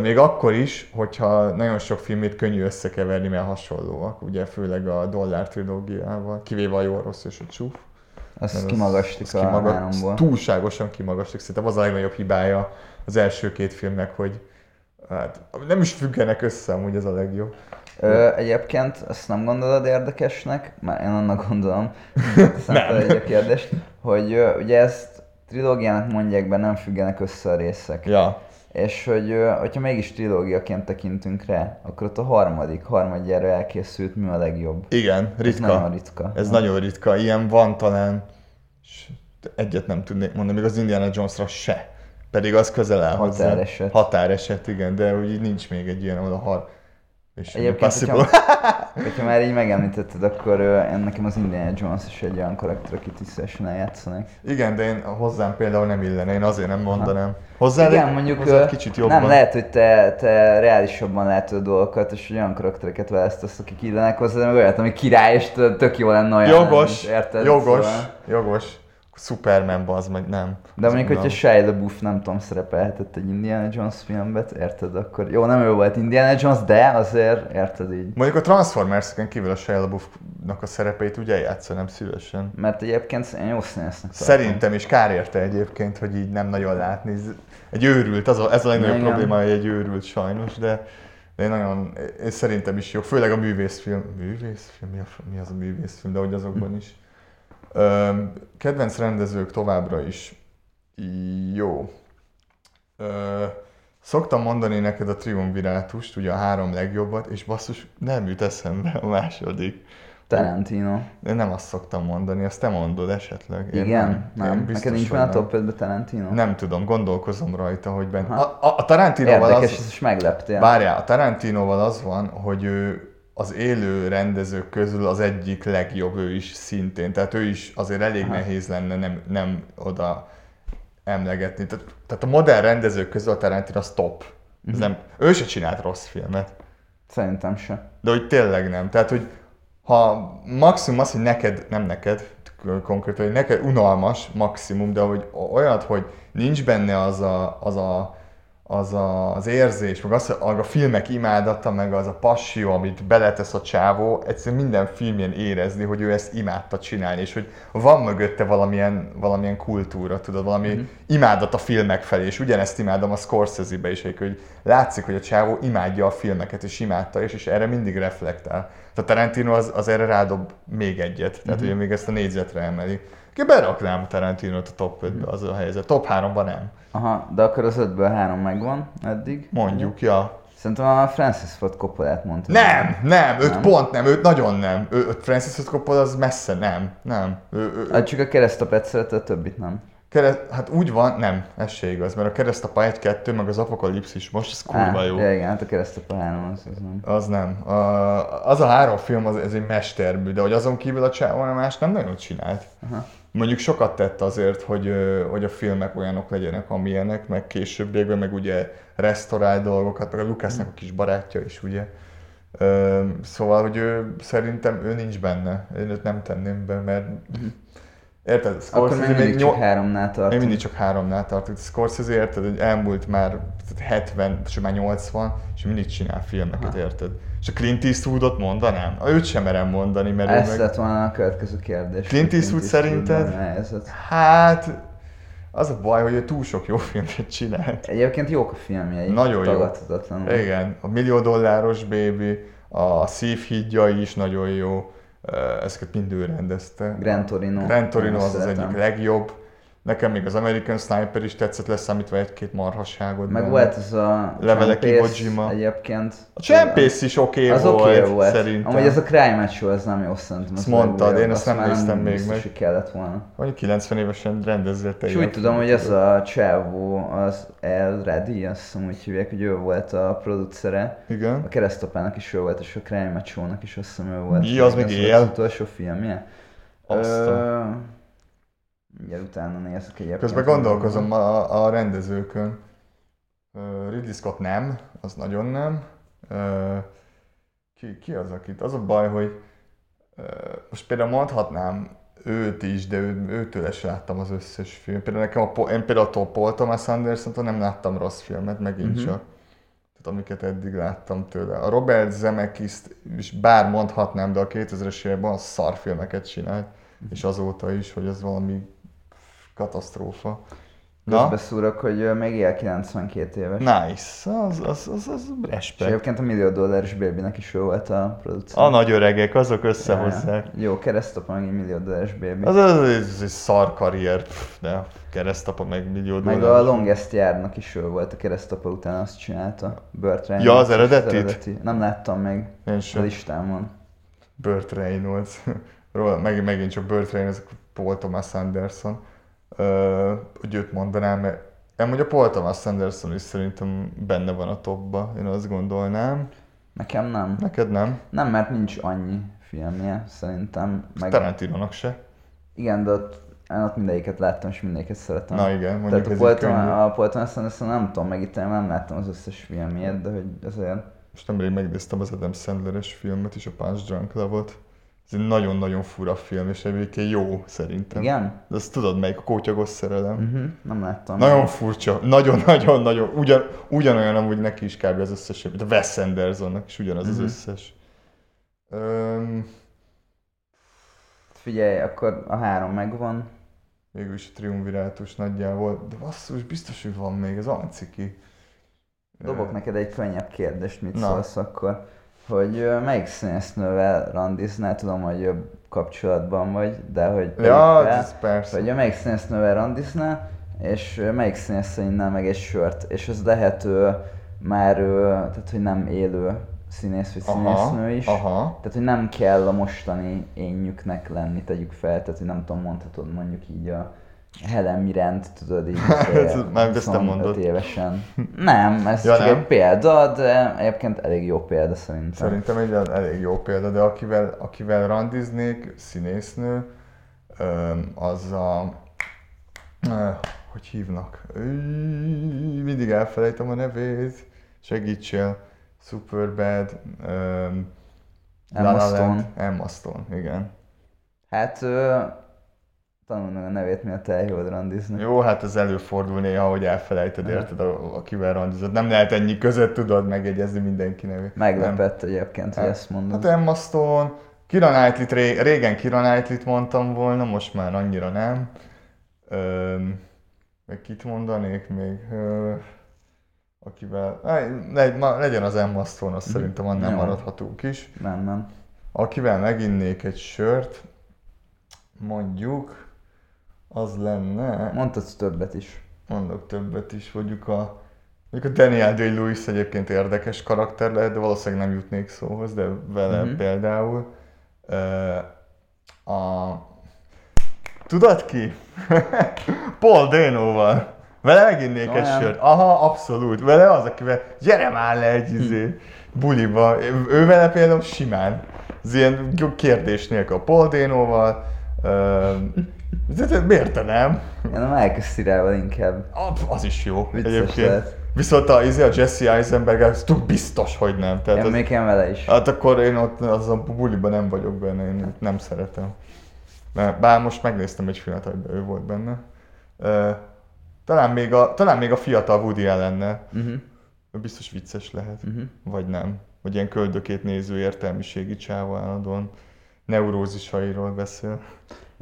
Még akkor is, hogyha nagyon sok filmét könnyű összekeverni, mert hasonlóak, ugye főleg a Dollár trilógiával, kivéve a Jó, Rossz és a Csúf. Azt az- kimagastik az a kimaga- háromból. Túlságosan kimagaslik. Szerintem az a legnagyobb hibája az első két filmnek, hogy hát, nem is függenek össze, amúgy ez a legjobb. Ö, egyébként ezt nem gondolod érdekesnek? Már én annak gondolom, [laughs] Nem. egy a kérdést, hogy ö, ugye ezt trilógiának mondják be, nem függenek össze a részek. Ja, És hogy ö, hogyha mégis trilógiaként tekintünk rá, akkor ott a harmadik, harmadjára elkészült mi a legjobb. igen, Ez ritka. nagyon ritka. Ez nagyon ritka. Ilyen van talán, egyet nem tudnék mondani, még az Indiana Jonesra se. Pedig az közel áll hozzá. Határeset. Határeset, igen, de úgy nincs még egy ilyen, ahol a har... És Egyébként, hogyha, [laughs] hogyha már így megemlítetted, akkor én nekem az Indiana Jones is egy olyan karakter, akit is szívesen eljátszanék. Igen, de én hozzám például nem illene, én azért nem mondanám. Hozzá Igen, mondjuk hozzá kicsit jobban. nem, lehet, hogy te, te reálisabban látod a dolgokat, és olyan karaktereket választasz, akik illenek hozzá, meg olyat, ami király, és tök jó lenne olyan. Jogos, érted? jogos, Szóval- jogos. Superman az meg nem. De mondjuk, Nem. hogyha Shia LaBeouf nem tudom, szerepelhetett egy Indiana Jones filmben, érted, akkor jó, nem ő volt Indiana Jones, de azért, érted így. Mondjuk a Transformers-ken kívül a Shia LaBeouf-nak a szerepeit ugye játszanám szívesen. Mert egyébként én jó színésznek. Szerintem is kár érte egyébként, hogy így nem nagyon látni. Egy őrült, az a, ez a legnagyobb Igen. probléma, hogy egy őrült sajnos, de, de én nagyon, én szerintem is jó, főleg a művészfilm. Művészfilm? Mi, a, mi az a művészfilm? De hogy azokban is. Kedvenc rendezők továbbra is jó. Szoktam mondani neked a triumvirátust, ugye a három legjobbat, és basszus, nem jut eszembe a második. Tarantino. De nem azt szoktam mondani, azt te mondod esetleg. Én Igen? Nem? Én nem. biztos, Neked nincs benne a top 5 Tarantino? Nem tudom, gondolkozom rajta, hogy benne. Aha. A, a, a Tarantinoval Érdekes, az... is megleptél. Várjál, a Tarantinoval az van, hogy ő az élő rendezők közül az egyik legjobb ő is szintén. Tehát ő is azért elég Aha. nehéz lenne nem, nem oda emlegetni. Tehát, tehát a modern rendezők közül a Tarantino az top. Mhm. Ez nem, ő se csinált rossz filmet. Szerintem se. De hogy tényleg nem. Tehát, hogy ha maximum az, hogy neked, nem neked, konkrétan, hogy neked unalmas maximum, de hogy olyat, hogy nincs benne az a, az a, az a, az érzés, meg az, a, a filmek imádata, meg az a passió, amit beletesz a csávó, egyszerűen minden filmjen érezni, hogy ő ezt imádta csinálni, és hogy van mögötte valamilyen, valamilyen kultúra, tudod, valami mm-hmm. imádat a filmek felé, és ugyanezt imádom a Scorsese-be is, hogy látszik, hogy a csávó imádja a filmeket, és imádta, és, és erre mindig reflektál. Tehát Tarantino az, az erre rádob még egyet, tehát mm-hmm. ugye még ezt a négyzetre emeli. Beraknám Tarantinot a top 5-be, az a helyzet. Top 3-ban nem. Aha, de akkor az 5-ből 3 megvan eddig. Mondjuk, ja. Szerintem a Francis Ford Coppola-t mondta. Nem, nem, őt nem. pont nem, őt nagyon nem. Ő, Francis Ford Coppola az messze nem, nem. Ő, ő, hát csak a keresztapet szerette, a többit nem. Kereszt, hát úgy van, nem, ez se igaz, mert a keresztapa 1-2, meg az apokalipszis most, ez kurva jó. Ja, igen, hát a keresztapa 3 az, az nem. Az nem. A, az a három film, az, ez egy mestermű, de hogy azon kívül a csávó más nem nagyon csinált. Aha mondjuk sokat tett azért, hogy, hogy a filmek olyanok legyenek, amilyenek, meg későbbiekben, meg ugye restaurál dolgokat, meg a Lukasznak a kis barátja is, ugye. Szóval, hogy ő, szerintem ő nincs benne. Én őt nem tenném be, mert. Érted? Scorsese Akkor még mindig csak háromnál tartunk. Még mindig csak háromnál tartunk. Scorsese érted, hogy elmúlt már 70, és már 80, és mindig csinál filmeket, ha. érted? És a Clint Eastwoodot mondanám? A őt sem merem mondani, mert Ez meg... lett volna a következő kérdés. Clint Eastwood, szerinted? Hát, az a baj, hogy ő túl sok jó filmet csinált. Egyébként jók a filmjei. Nagyon jó. Igen, a millió dolláros baby, a szívhídja is nagyon jó ezeket mind ő rendezte. Grand Torino. Grand Torino az az egyik legjobb. Nekem még az American Sniper is tetszett, leszámítva egy-két marhasságot. Meg volt ez a Levelek Iwo egyébként. A csempész is oké okay volt, okay volt, szerintem. Amúgy ez a Crime Show, ez nem jó szerintem. Ezt mondtad, én ezt nem néztem még meg. Hogy kellett volna. Vagy 90 évesen rendezett És úgy tudom, hogy ez a csávó, az El Ready, azt hiszem úgy hívják, hogy ő volt a producere. Igen. A keresztapának is ő volt, és a Crime Show-nak is azt hiszem ő volt. Mi, az még él? Az utolsó filmje. Azt Mindjárt utána nézzük egyébként. Közben gondolkozom a, a rendezőkön. Uh, Ridley Scott nem, az nagyon nem. Uh, ki, ki az, akit? Az a baj, hogy uh, most például mondhatnám őt is, de ő, őtől is láttam az összes film. Például nekem a, én például a Paul Thomas anderson nem láttam rossz filmet, megint uh-huh. csak. Tehát amiket eddig láttam tőle. A Robert Zemeckis is bár mondhatnám, de a 2000-es években szarfilmeket csinált, uh-huh. és azóta is, hogy ez valami katasztrófa. Közbeszúrok, hogy még él 92 éves. Nice, az, az, az, az respekt. És egyébként a millió dolláros babynek is jó volt a producer. A nagy öregek, azok összehozzák. Ja, jó, keresztapa meg egy millió dolláros baby. Az, az, az, az szar karrier, de keresztapa meg millió dollár. Meg a Longest Yardnak is jó volt, a keresztapa után azt csinálta. Burt Reynolds. Ja, az eredetit? Eredeti. Nem láttam még Én sem. a listámon. Burt Reynolds. [laughs] Róla, meg, megint csak Burt Reynolds, Paul Thomas Anderson hogy őt mondanám, mert amúgy a Paul Thomas Anderson is szerintem benne van a topba, én azt gondolnám. Nekem nem. Neked nem? Nem, mert nincs annyi filmje, szerintem. Meg... Tarantinónak se. Igen, de ott, én ott mindegyiket láttam, és mindegyiket szeretem. Na igen, mondjuk Tehát a Paul, Thomas, a Paul Thomas Anderson nem tudom megítélni, nem láttam az összes filmjét, de hogy azért... Most nemrég megnéztem az Adam Sandler-es filmet is, a Punch Drunk Love-ot. Ez egy nagyon-nagyon fura film, és egyébként jó szerintem. Igen? De azt tudod, melyik a kótyagos szerelem? Uh-huh, nem láttam. Nagyon furcsa. Nagyon-nagyon-nagyon. Ugyan, ugyanolyan amúgy neki is kb. az összes, a Wes Andersonnak is ugyanaz uh-huh. az mhm. összes. Um, Figyelj, akkor a három megvan. Végülis a triumvirátus nagyjából. De basszus, biztos, hogy van még, az anciki. Dobok neked egy könnyebb kérdést, mit Na. szólsz akkor hogy melyik színésznővel randiznál, tudom, hogy jobb kapcsolatban vagy, de hogy ja, fel, ez persze. hogy melyik színésznővel randiznál, és melyik innál meg egy sört, és ez lehet ő, már ő, tehát hogy nem élő színész vagy színésznő is. Aha. Tehát, hogy nem kell a mostani énjüknek lenni, tegyük fel, tehát, hogy nem tudom, mondhatod mondjuk így a Helen Mirand, tudod így. [laughs] nem, ezt nem mondod. évesen. Nem, ez ja, csak nem? egy példa, de egyébként elég jó példa szerintem. Szerintem egy elég jó példa, de akivel, akivel randiznék, színésznő, az a... Hogy hívnak? Mindig elfelejtem a nevét. Segítsél. Superbad. Emma Stone. Emma Stone, igen. Hát Tanulni a nevét, miatt eljól randizni. Jó, hát ez előfordul néha, hogy elfelejted, érted, a- akivel randizott. Nem lehet ennyi között tudod megjegyezni mindenki nevét. Nem. Meglepett egyébként, hogy ezt mondod. Hát Emma Stone, Kira Knightley-t ré- régen Kira Knightley-t mondtam volna, most már annyira nem. Öm, meg kit mondanék még? Ö, akivel, legy, legyen az Emma Stone, azt szerintem annál maradhatunk is. Nem, nem. Akivel meginnék egy sört, mondjuk, az lenne, Mondhatsz többet is. mondok többet is, mondjuk a Mondjuk a Daniel Day-Lewis egyébként érdekes karakter lehet, de valószínűleg nem jutnék szóhoz, de vele Mhm. uh-huh. például. Ö, a... Tudod ki? [laughs] Paul Dano-val. Vele meginnék egy Olyan. sört. Aha, abszolút. Vele az, akivel gyere már le egy izé, buliba. Ő vele például simán. Ez ilyen kérdés nélkül a Paul Dano-val. Ö, miért te nem? Én a Michael Cera-val inkább. Az is jó Vicces egyébként. lehet. Viszont a, izé, a Jesse Eisenberg, ez túl biztos, hogy nem. Tehát Én az, még én vele is. Hát akkor én ott az a buliban nem vagyok benne, én nem szeretem. Bár most megnéztem egy filmet, amiben ő volt benne. Talán még a, talán még a fiatal Woody ellenne. Uh-huh. Ő biztos vicces lehet. Uh-huh. Vagy nem. Vagy ilyen köldökét néző értelmiségi csávó állandóan neurózisairól beszél.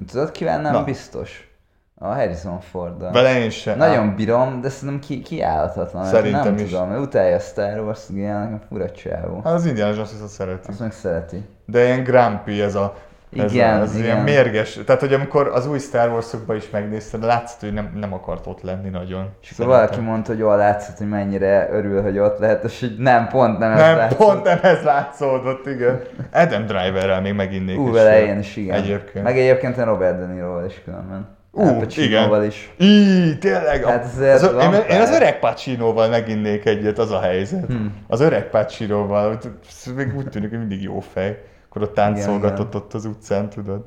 Tudod kivel nem Na. biztos? A Harrison ford Vele én sem. Nagyon bírom, de szerintem ki, kiállhatatlan. Szerintem nem is. tudom, utálja a Star Wars, ilyen nekem fura csávó. Hát az Indiana Jones azt szereti. Azt meg szereti. De ilyen grumpy ez a ez, Igen, a, ez igen. ilyen mérges. Tehát, hogy amikor az új Star Wars-okban is megnézted, látszott, hogy nem, nem akart ott lenni nagyon. És akkor valaki mondta, hogy jól látszott, hogy mennyire örül, hogy ott lehet, és hogy nem, pont nem ez Nem, látszott. pont nem ez látszódott, igen. Adam Driverrel még meginnék Ú, is. vele sört. én is, igen. Egyébként. Meg egyébként a Robert De Niroval is különben. Ú, Pacinoval igen. is. Így, tényleg. Hát az, az, van én, én az öreg Pacinoval meginnék egyet, az a helyzet. Hmm. Az öreg Pacinoval, ez még úgy tűnik, hogy mindig jó fej. Akkor ott táncolgatott igen. ott az utcán, tudod.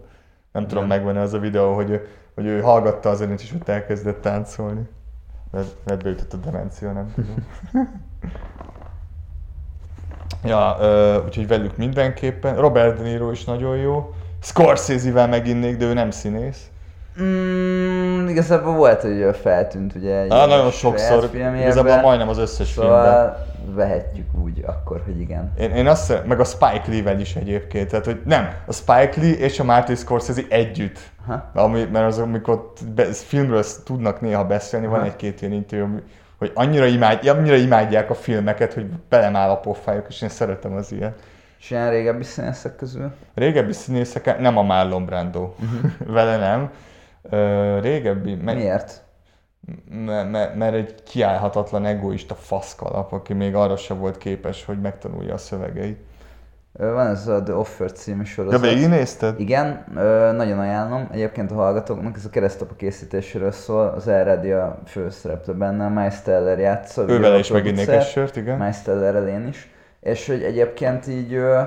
Nem tudom, megvan az a videó, hogy, ő- hogy ő hallgatta a zenét, és ott elkezdett táncolni. Lehet beütött a demencia, nem tudom. [laughs] ja, ö, úgyhogy velük mindenképpen. Robert De Niro is nagyon jó. Scorsese-vel meginnék, de ő nem színész. Mm, igazából volt, hogy feltűnt ugye egy Á, nagyon sokszor, igazából majdnem az összes filmben. Szóval vehetjük úgy akkor, hogy igen. Én, én azt meg a Spike Lee-vel is egyébként, tehát hogy nem, a Spike Lee és a Martin Scorsese együtt. Aha. Ami, mert az, amikor be, filmről tudnak néha beszélni, van Aha. egy-két ilyen interjú, hogy annyira, imád, annyira imádják a filmeket, hogy belemál a pofájuk, és én szeretem az ilyen. És ilyen régebbi színészek közül? Régebbi színészek, nem a Marlon Brando, Mhm. [laughs] vele nem. Ö, régebbi, me, Miért? me, me, mert egy kiállhatatlan egoista faszkalap, aki még arra se volt képes, hogy megtanulja a szövegeit. Van ez a The Offer című De sorozat. végignézted? Igen, nagyon ajánlom. Egyébként a hallgatóknak ez a keresztapa készítéséről szól, az Elredi a főszereplő benne, a Miles Teller játsza. Ő vele a is meginnék egy sört, igen. Miles Tellerrel én is. És hogy egyébként így ö,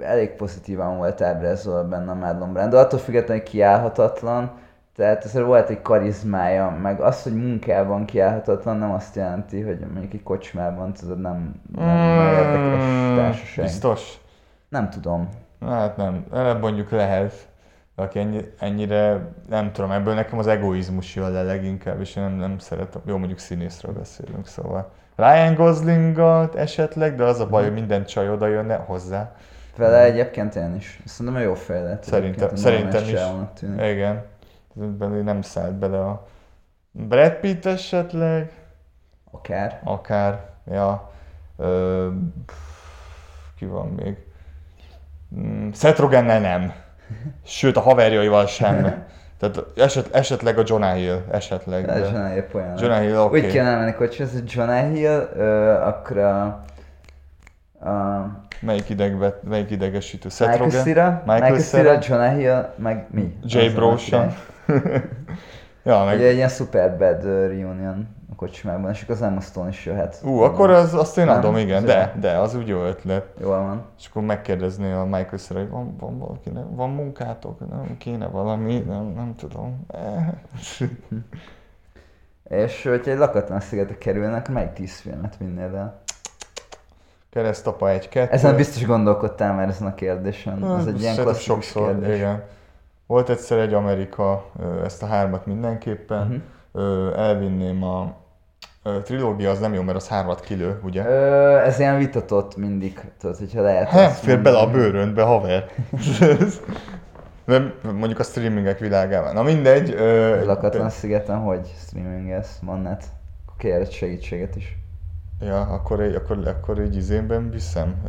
elég pozitívan volt ábrázolva benne a Marlon Brando, attól függetlenül kiállhatatlan, tehát azért volt egy karizmája, meg az, hogy munkában kiállhatatlan, nem azt jelenti, hogy mondjuk egy kocsmában tudod, nem, nem mm, érdekes társaság. Biztos? Nem tudom. Hát nem, mondjuk lehet. De aki ennyi, ennyire, nem tudom, ebből nekem az egoizmus jön le leginkább, és én nem, nem szeretem. Jó, mondjuk színészről beszélünk, szóval. Ryan Goslingot esetleg, de az a baj, hogy minden csaj oda jönne hozzá. Vele egyébként én is. Szerintem jó fej lett. Szerintem, szerintem is. Igen. Belül nem szállt bele a Brad Pitt esetleg, Akár. akár, ja. Ö, ki van még? Mm, Seth Rogennel nem. Sőt, a haverjaival sem. [laughs] Tehát eset, esetleg a Jonah Hill, esetleg. Ez de- Jonah Hill poén. Jonah Hill, oké. Úgy kell elmenni hogy Jonah Hill, ö, akkor a, a Melyik, idegvet, melyik idegesítő? Seth Michael Rogen? Cera, Michael Cera, Cera? Jonah Hill, meg mi? Jay király. [laughs] ja, meg... Ugye egy ilyen super bad ö, reunion a kocsmában, és akkor az Emma Stone is jöhet. Ú, akkor az, azt én Nem? adom, igen, de, de, az úgy jó ötlet. Jól van. És akkor megkérdezné a Michael Cera, hogy van, van valakinek, van munkátok, nem kéne valami, nem, nem tudom. [laughs] És hogyha egy lakatlan szigetre kerülnek, melyik tíz filmet vinnél el? Keresztapa egy kettő. Ezen biztos gondolkodtál már ezen a kérdésen. Ez egy ilyen klasszikus sokszor, kérdés. igen. Volt egyszer egy Amerika, ezt a hármat mindenképpen. Ö, elvinném a trilógia, az nem jó, mert az hármat kilő, ugye? Ö, ez ilyen vitatott mindig, tudod, hogyha lehet. Hát, fér bele a mondani. bőröndbe, haver. [laughs] Nem, mondjuk a streamingek világában. Na mindegy. Ö, Lakatlan szigeten hogy streamingez, van net? Akkor kérhet segítséget is. Ja, akkor, akkor, akkor egy izénben viszem,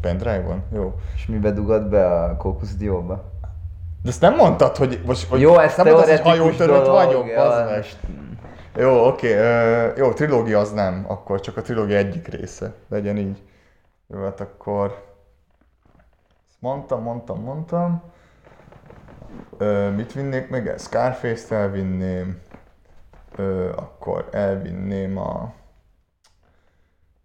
pendrive-on? Jó. És mibe dugod be a kókuszdióba? De ezt nem mondtad, hogy most hogy Jó, ez nem mondtad, hogy hajótörött vagyok, ja, bazd meg. most- Jó, oké, ö, jó, trilógia az nem, akkor csak a trilógia egyik része, legyen így. Jó, hát akkor... Ezt mondtam, mondtam, mondtam. Ö, mit vinnék még? Scarface-t elvinném. Ö, akkor elvinném a...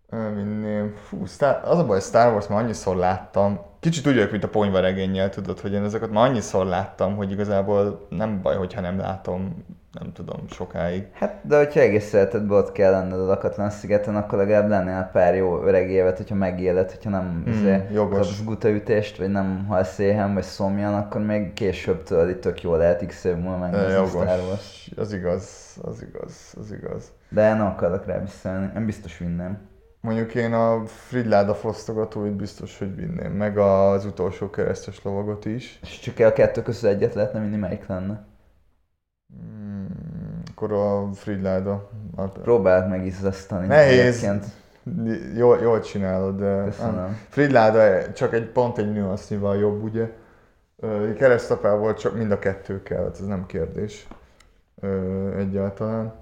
Elvinném... Fú, Star... az a baj, Star Wars már annyiszor láttam. Kicsit úgy vagyok, mint a ponyva regénnyel, tudod, hogy én ezeket már annyiszor láttam, hogy igazából nem baj, hogyha nem látom, nem tudom, sokáig. Hát, de hogyha egész életedben ott kell lenned a lakatlan szigeten, akkor legalább lennél pár jó öreg évet, hogyha megéled, hogyha nem Hmm, izé, kapsz gutaütést, vagy nem halsz éhen, vagy szomjan, akkor még később tudod, itt tök jó lehet x év múlva megnézni Star Wars. Az igaz, az igaz, az igaz. De nem akarok rá visszaállni, én biztos vinném. Mondjuk én a Fridláda fosztogatóit biztos, hogy vinném, meg az utolsó keresztes lovagot is. És csak a kettő közül egyet lehetne vinni, melyik lenne? Hmm, akkor a Fridláda. Hát, Próbáld meg izzasztani. Nehéz. egyébként. Jól, jól csinálod, de Köszönöm. Fridláda csak egy pont egy nüansznyival jobb, ugye? Volt, csak mind a kettő kellett, ez nem kérdés. Egyáltalán.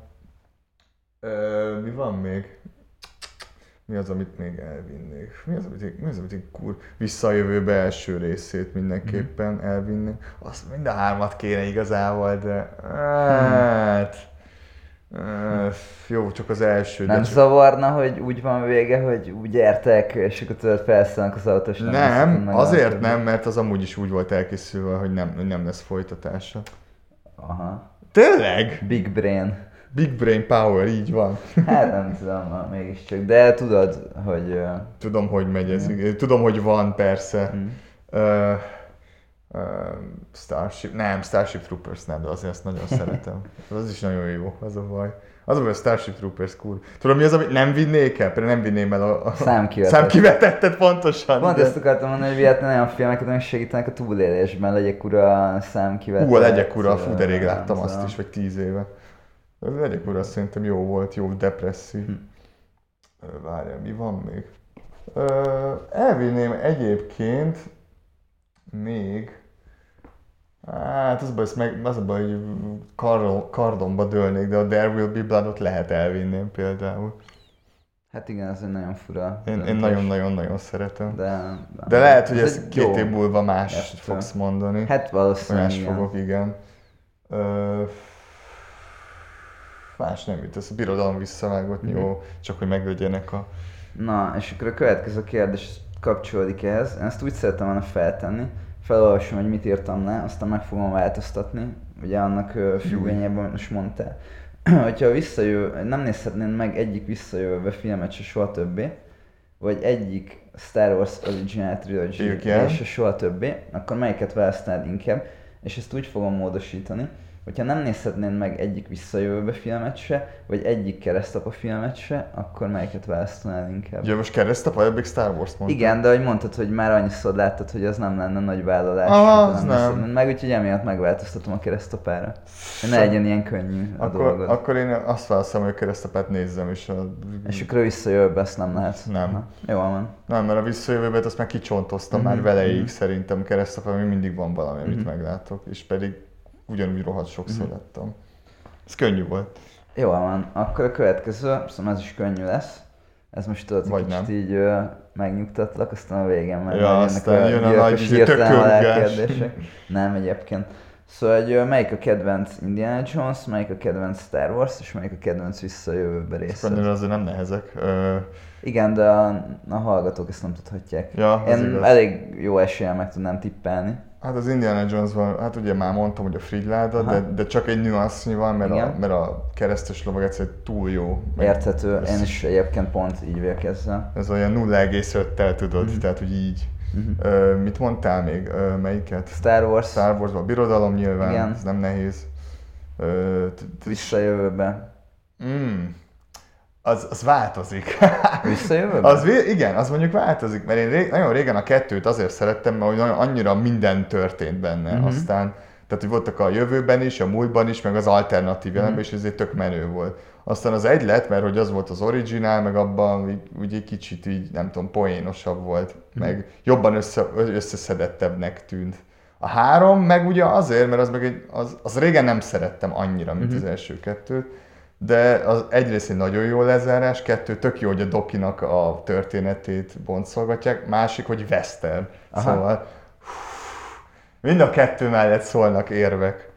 Mi van még? Mi az, amit még elvinnék? Mi az, amit mi az, amit én kur... Vissza a jövőbe első részét mindenképpen Mhm. elvinnék. Azt mind a hármat kéne igazából, de... Hát... ö, Jó, csak az első. Nem de csak... zavarna, hogy úgy van vége, hogy úgy értek, és akkor tudod felszállnak az autós. Nem, azért nem, mert az amúgy is úgy volt elkészülve, hogy nem, nem lesz folytatása. Aha. Tényleg? Big brain. Big Brain Power, így van. [laughs] Hát nem tudom, mégiscsak. De tudod, hogy... Tudom, hogy megy ez. igen. Tudom, hogy van, persze. hm. Uh, uh, Starship, nem, Starship Troopers nem, de azért azt nagyon [laughs] szeretem. Az is nagyon jó, az a baj. Az a baj, a Starship Troopers cool. Tudom, mi az, amit nem vinnék el? Például nem vinném el a, a [laughs] Számkivetettet. számkivetettet pontosan. Pont ezt akartam mondani, hogy vihetne olyan filmeket, amik segítenek a túlélésben, legyek ura számkivetett. Hú, a legyek ura, fú, de rég láttam azt is, vagy tíz éve. A legyek ura szerintem jó volt, jó depresszív. Hm. Várjál, mi van még? Elvinném egyébként még Hát az a baj, ezt meg, az a baj, hogy kar, kardomba dőlnék, de a There Will Be Bloodot lehet elvinném például. Hát igen, ez egy nagyon fura. Én, én nagyon-nagyon-nagyon szeretem. De, De lehet, hogy ez ezt egy két jó év múlva más kettő. fogsz mondani. Hát valószínűleg Más igen. fogok, igen. Ö, más nem jut, ez a birodalom visszavágott, jó, csak hogy meglegyenek a... Na, és akkor a következő kérdés kapcsolódik ehhez. Ezt úgy szerettem volna feltenni, felolvasom, hogy mit írtam le, aztán meg fogom változtatni, ugye annak függvényében, most mondtál. [clears throat] Hogyha visszajövő, nem nézhetnénk meg egyik visszajövőbe filmet se soha többé, vagy egyik Star Wars Original Trilogy se soha többé, akkor melyiket választnád inkább? És ezt úgy fogom módosítani, hogyha nem nézhetnénk meg egyik visszajövőbe filmet se, vagy egyik keresztapa filmet se, akkor melyiket választanád inkább? Ugye most keresztap, vagy még Star Wars-t mondtad? Igen, de hogy mondtad, hogy már annyiszor láttad, hogy az nem lenne nagy vállalás. Ah, az nézed nem. Meg úgyhogy emiatt megváltoztatom a keresztapára. Hogy ne legyen ilyen könnyű a Akkor, dolgod. akkor én azt választom, hogy a keresztapát nézzem, és a... És akkor visszajövőbe ezt nem lehet. Nem. Aha. Jó van. Nem, mert a visszajövőbet azt már kicsontoztam Mhm, már veleig mhm. szerintem keresztapán, még mindig van valami, amit Mhm. meglátok, és pedig ugyanúgy rohadt sokszor Mhm. láttam. Ez könnyű volt. Jó van. Akkor a következő, szóval ez is könnyű lesz. Ez most tudod, Vagy kicsit nem. így ö, megnyugtatlak, aztán a végén meg Ja, aztán jön a nagy izé, halálkérdések. [laughs] Nem, egyébként. Szóval, hogy ö, melyik a kedvenc Indiana Jones, melyik a kedvenc Star Wars, és melyik a kedvenc visszajövőbe része? Annyira azért nem nehezek. Ö, Igen, de a, a hallgatók ezt nem tudhatják. ja, Én igaz. elég jó eséllyel meg tudnám tippelni. Hát az Indiana Jones van, hát ugye már mondtam, hogy a Fridláda, Aha. de, de csak egy nüansznyi van, mert a, mert a keresztes lovag egyszerűen túl jó. Érthető, én is egyébként pont így ezzel. Ez olyan 0,5-tel tudod, Mhm. tehát hogy így. Ö, mit mondtál még? Ö, melyiket? Star Wars, Star Wars, a birodalom nyilván, Igen. ez nem nehéz. Ö, t- t- Visszajövőbe. mm, az, az változik. Visszajövőbe? az, igen, az mondjuk változik, mert én ré- nagyon régen a kettőt azért szerettem, mert nagyon, annyira minden történt benne. Mhm. Uh-huh. Aztán, tehát hogy voltak a jövőben is, a múltban is, meg az alternatív Mhm. jelenben, és ezért tök menő volt. Aztán az egy lett, mert hogy az volt az originál, meg abban úgy, úgy egy kicsit így, nem tudom, poénosabb volt, Mhm. meg jobban össze, összeszedettebbnek tűnt. A három meg ugye azért, mert az meg egy, az, az régen nem szerettem annyira, mint Mhm. az első kettőt, de az egyrészt egy nagyon jó lezárás, kettő tök jó, hogy a Dokinak a történetét boncolgatják, másik, hogy western. Aha. Szóval mind a kettő mellett szólnak érvek.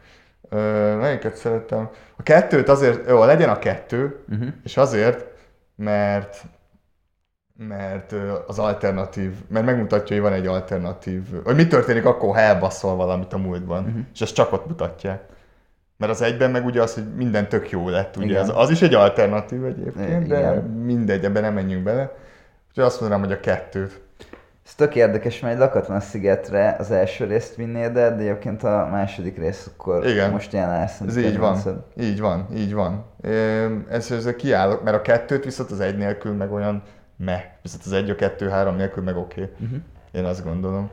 Ö, melyiket szerettem? A kettőt azért, jó, legyen a kettő, Uh-huh. és azért, mert mert az alternatív, mert megmutatja, hogy van egy alternatív, hogy mi történik akkor, ha elbaszol valamit a múltban, uh-huh. és ezt csak ott mutatják. Mert az egyben meg ugye az, hogy minden tök jó lett, ugye Igen. az, az is egy alternatív egyébként, de Igen. mindegy, ebben nem menjünk bele. Úgyhogy azt mondanám, hogy a kettőt. Ez tök érdekes, mert egy lakatlan szigetre az első részt vinnéd de egyébként a második rész akkor Igen. most ilyen lesz. Ez így van. Így van, így van. Ez, ezzel kiállok, mert a kettőt viszont az egy nélkül meg olyan meh. Viszont az egy, a kettő, három nélkül meg oké. Okay. Uh-huh. Én azt gondolom.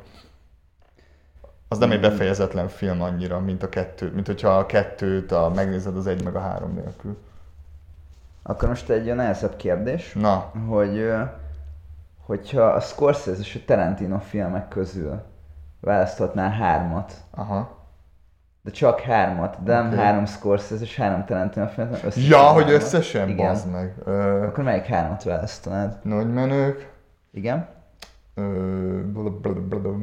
Az nem egy befejezetlen film annyira, mint a kettő, mint hogyha a kettőt a, megnézed az egy meg a három nélkül. Akkor most egy olyan nehezebb kérdés, Na, hogy hogyha a Scorsese és a Tarantino filmek közül választhatnál hármat, aha. de csak hármat, de nem három Scorsese és három Tarantino filmet, hanem összesen Ja, hogy összesen, Igen. bazd meg. Ö, Akkor melyik hármat választanád? nagy menők. Igen? Ö, blablabla.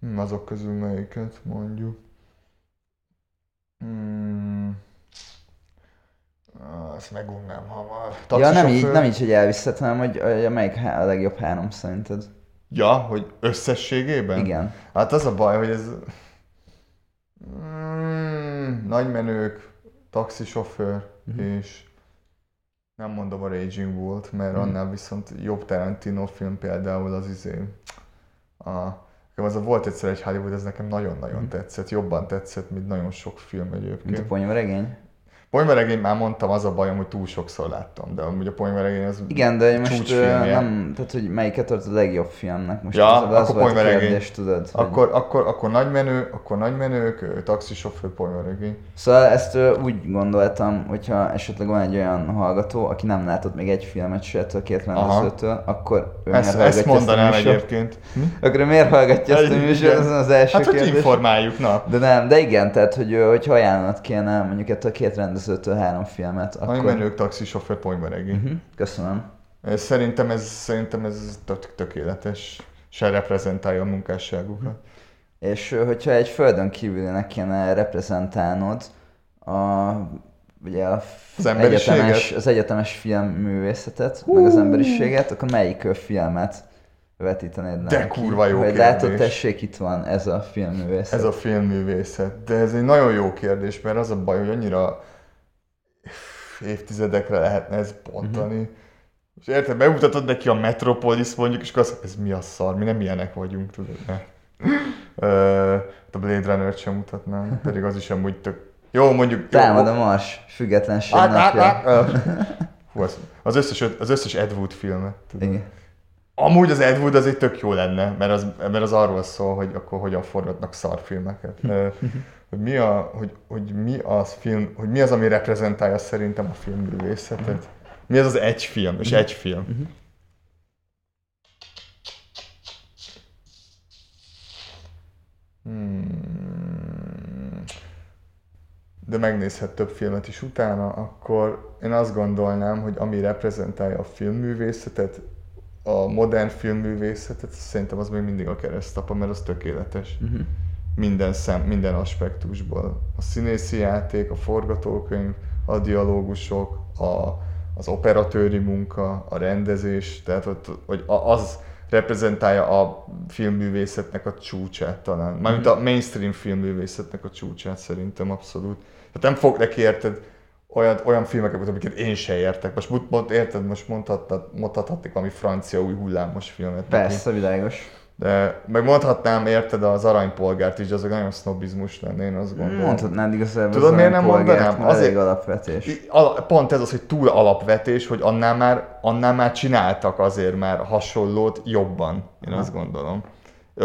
Hm, azok közül melyiket mondjuk. Hmm. Ah, Ezt megunnám hamar. ja, nem így, Taxisofőr? nem így, hogy elviszed, hanem hogy hogy a melyik a legjobb három szerinted. Ja, hogy összességében? Igen. Hát az a baj, hogy ez... Mm, nagy menők, taxisofőr, Mhm. és nem mondom a Raging Bull-t, mert Mhm. annál viszont jobb Tarantino film például az izé. A, nekem az a volt egyszer egy Hollywood, ez nekem nagyon-nagyon Mhm. tetszett, jobban tetszett, mint nagyon sok film Mint a egyébként. ponyvaregény? Ponyvaregény már mondtam, az a bajom, hogy túl sokszor láttam, de amúgy a Ponyvaregény az Igen, de most ö, csúcsfilmje. nem, tehát hogy melyiket tartod a legjobb filmnek? Most Ja, az, az akkor volt a ponyvaregény. kérdés, tudod? hogy- Akkor, akkor, akkor akkor nagy menők, ö, taxisofőr, ponyvaregény. Szóval ezt úgy gondoltam, hogyha esetleg van egy olyan hallgató, aki nem látott még egy filmet se ettől a két rendezőtől, akkor ő Ezt, miért ezt mondanám ezt egyébként. Akkor ő miért hallgatja ezt a műsort? Ez az első Hát, hogy kérdés. informáljuk, na. De nem, de igen, tehát hogy, hogyha ajánlanat kéne mondjuk ettől a két rendezőtől három filmet, akkor... menők, taxisofőr, ponyvaregény. Uh-huh. Köszönöm. Ez Szerintem ez, szerintem ez tök, tökéletes. Se reprezentálja a munkásságukat. És ö, hogyha egy földön kívülinek kéne reprezentálnod a, ugye a Az egyetemes, az egyetemes filmművészetet, meg az emberiséget, akkor melyik filmet vetítenéd De neki? kurva jó Hogy látod, tessék, itt van ez a filmművészet. Ez a filmművészet. De ez egy nagyon jó kérdés, mert az a baj, hogy annyira évtizedekre lehetne ez bontani. Mhm. És érted, bemutatod neki a Metropolis mondjuk, és akkor azt ez mi a szar, mi nem ilyenek vagyunk, tudod. Ne. Ö, hát a Blade Runner-t sem mutatnám, pedig az is amúgy tök... Jó, mondjuk... Támad a Mars, függetlenség Át, át, napja. át, át. Hú, az, az, összes, az összes Ed Wood filmet. tudod. Igen. Amúgy az Ed Wood az egy tök jó lenne, mert az, mert az arról szól, hogy akkor hogyan forgatnak szarfilmeket. Hogy mi, a, hogy, hogy, mi az film, hogy mi az, ami reprezentálja szerintem a filmművészetet. Mi az az egy film, és egy film. Hmm. De megnézhet több filmet is utána, akkor én azt gondolnám, hogy ami reprezentálja a filmművészetet, a modern filmművészetet, szerintem az még mindig a keresztapa, mert az tökéletes. Uh-huh. Minden szem, minden aspektusból. A színészi játék, a forgatókönyv, a dialógusok, a, az operatőri munka, a rendezés, tehát hogy a- az reprezentálja a filmművészetnek a csúcsát talán. Mármint a mainstream filmművészetnek a csúcsát szerintem abszolút. Tehát nem fog neki érted olyan, olyan filmeket, amiket én se értek. Most mond, érted, most mondhattad, mondhatnék valami francia új hullámos filmet. neki. Persze, világos. De meg mondhatnám, érted, az aranypolgárt is, azok nagyon sznobizmus lenne, én azt gondolom. Mondhatnád igazából Tudod, miért nem mondanám? Azért- alapvetés. Pont ez az, hogy túl alapvetés, hogy annál már, annál már csináltak azért már hasonlót jobban, én azt gondolom.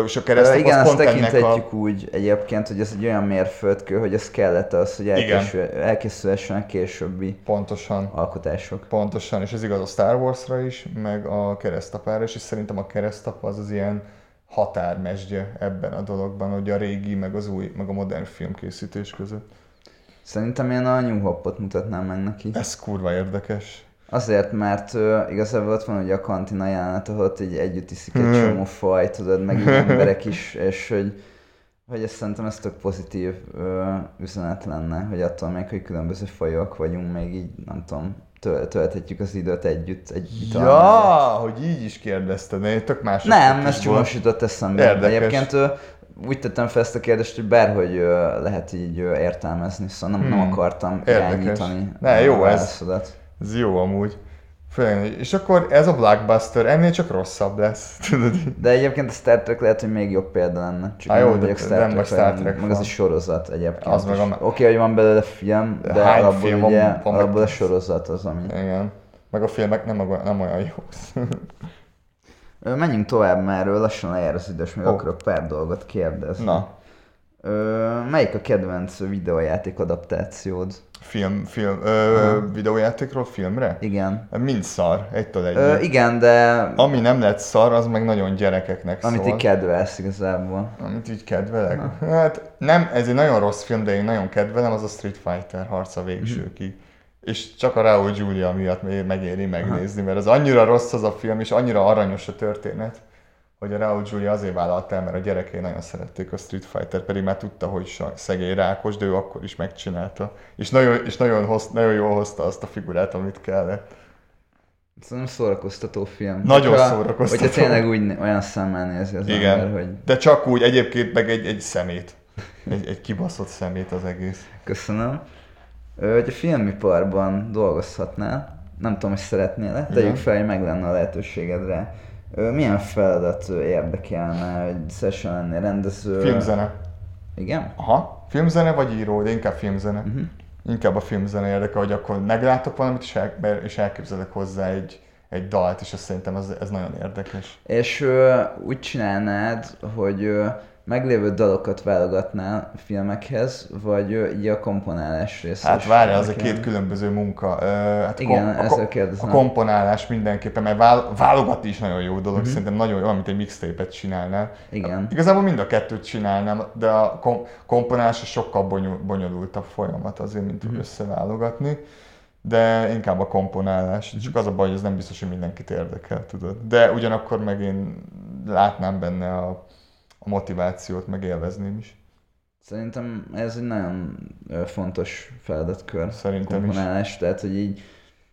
És a Ö, keresztap igen, az azt pont ennek a... tekinthetjük úgy egyébként, hogy ez egy olyan mérföldkő, hogy ez kellett az, hogy elkészül, elkészülhessenek későbbi Pontosan. alkotások. Pontosan, és ez igaz a Star Wars-ra is, meg a keresztapára is, és szerintem a keresztap az az ilyen határmesdje ebben a dologban, hogy a régi, meg az új, meg a modern filmkészítés között. Szerintem én a New Hopot mutatnám meg neki. Ez kurva érdekes. Azért, mert uh, igazából ott van ugye a kantina jelenet, ahol ott így együtt iszik egy Hmm. csomó faj, tudod, meg így [laughs] emberek is, és hogy, hogy ez szerintem ez tök pozitív uh, üzenet lenne, hogy attól még, hogy különböző fajok vagyunk, még így, nem tudom, töl- tölthetjük az időt együtt egy ital Ja, mellett. hogy így is kérdezted, de én tök más. Nem, ez csak most jutott eszembe. Érdekes. Egyébként ö, úgy tettem fel ezt a kérdést, hogy bárhogy ö, lehet így ö, értelmezni, szóval nem, nem Hmm. akartam Érdekes. irányítani Ne, jó ez. válaszodat. Ez jó amúgy. Főleg, és akkor ez a blockbuster ennél csak rosszabb lesz, [laughs] tudod? De egyébként a Star Trek lehet, hogy még jobb példa lenne. Csak Á, én jó, nem vagyok Star nem Trek Star Trek Meg az a sorozat egyébként Az meg a- Oké, hogy van belőle film, de, De hány alapból film ugye, van- alapból a sorozat az, ami... Igen. Meg a filmek nem, olyan- nem olyan jó. Ö, Menjünk tovább, mert lassan lejár az idős, még Ó. akarok pár dolgot kérdezni. Na, Ö, melyik a kedvenc videójáték adaptációd? film, film, ö, videójátékról filmre? Igen. Mind szar, egytől egyig. Ö, igen, de Ami nem lett szar, az meg nagyon gyerekeknek amit szól. így kedvelsz igazából. Amit így kedvelek? Hát nem, ez egy nagyon rossz film, de én nagyon kedvelem, az a Street Fighter harca végsőkig. És csak a Raúl Julia miatt megéri megnézni, mert az annyira rossz az a film, és annyira aranyos a történet, hogy a Raúl Julia azért vállalt el, mert a gyerekei nagyon szerették a Street Fighter, pedig már tudta, hogy szegény rákos, de ő akkor is megcsinálta. És nagyon, és nagyon, hoz, nagyon jól hozta azt a figurát, amit kellett. Szerintem szórakoztató film. Nagyon Hogyha- szórakoztató. Hogyha tényleg úgy olyan szemmel nézi az Igen. ember, hogy De csak úgy, egyébként meg egy, egy szemét. Egy, egy kibaszott szemét az egész. köszönöm. Hogy a filmiparban dolgozhatnál, nem tudom, hogy szeretnél-e, tegyük fel, hogy meg lenne a lehetőséged rá. Ö, Milyen feladat érdekelne, hogy szesen lennél rendező? Filmzene. Igen? Aha, filmzene vagy író, de inkább filmzene. Uh-huh. Inkább a filmzene érdekel, hogy akkor meglátok valamit, és, el, és elképzelek hozzá egy, egy dalt, és azt szerintem ez, ez nagyon érdekes. És ö, úgy csinálnád, hogy ö, meglévő dalokat válogatnál filmekhez, vagy így a komponálás része Hát is várjál, az a két különböző munka. Ö, Hát Igen, ezzel a, kérdezem. a komponálás mindenképpen, mert vál, válogatni is nagyon jó dolog, Mhm. uh-huh. szerintem nagyon jó, mint egy mixtape-et csinálnál. Igen. Igazából mind a kettőt csinálnám, de a kom- komponálás sokkal bonyol, bonyolultabb folyamat azért, mint Mhm. uh-huh. összeválogatni. De inkább a komponálás. Mhm. Csak az a baj, hogy ez nem biztos, hogy mindenkit érdekel, tudod. De ugyanakkor meg én látnám benne a, a motivációt, meg élvezném is. Szerintem ez egy nagyon fontos feladatkör. Szerintem is. tehát hogy így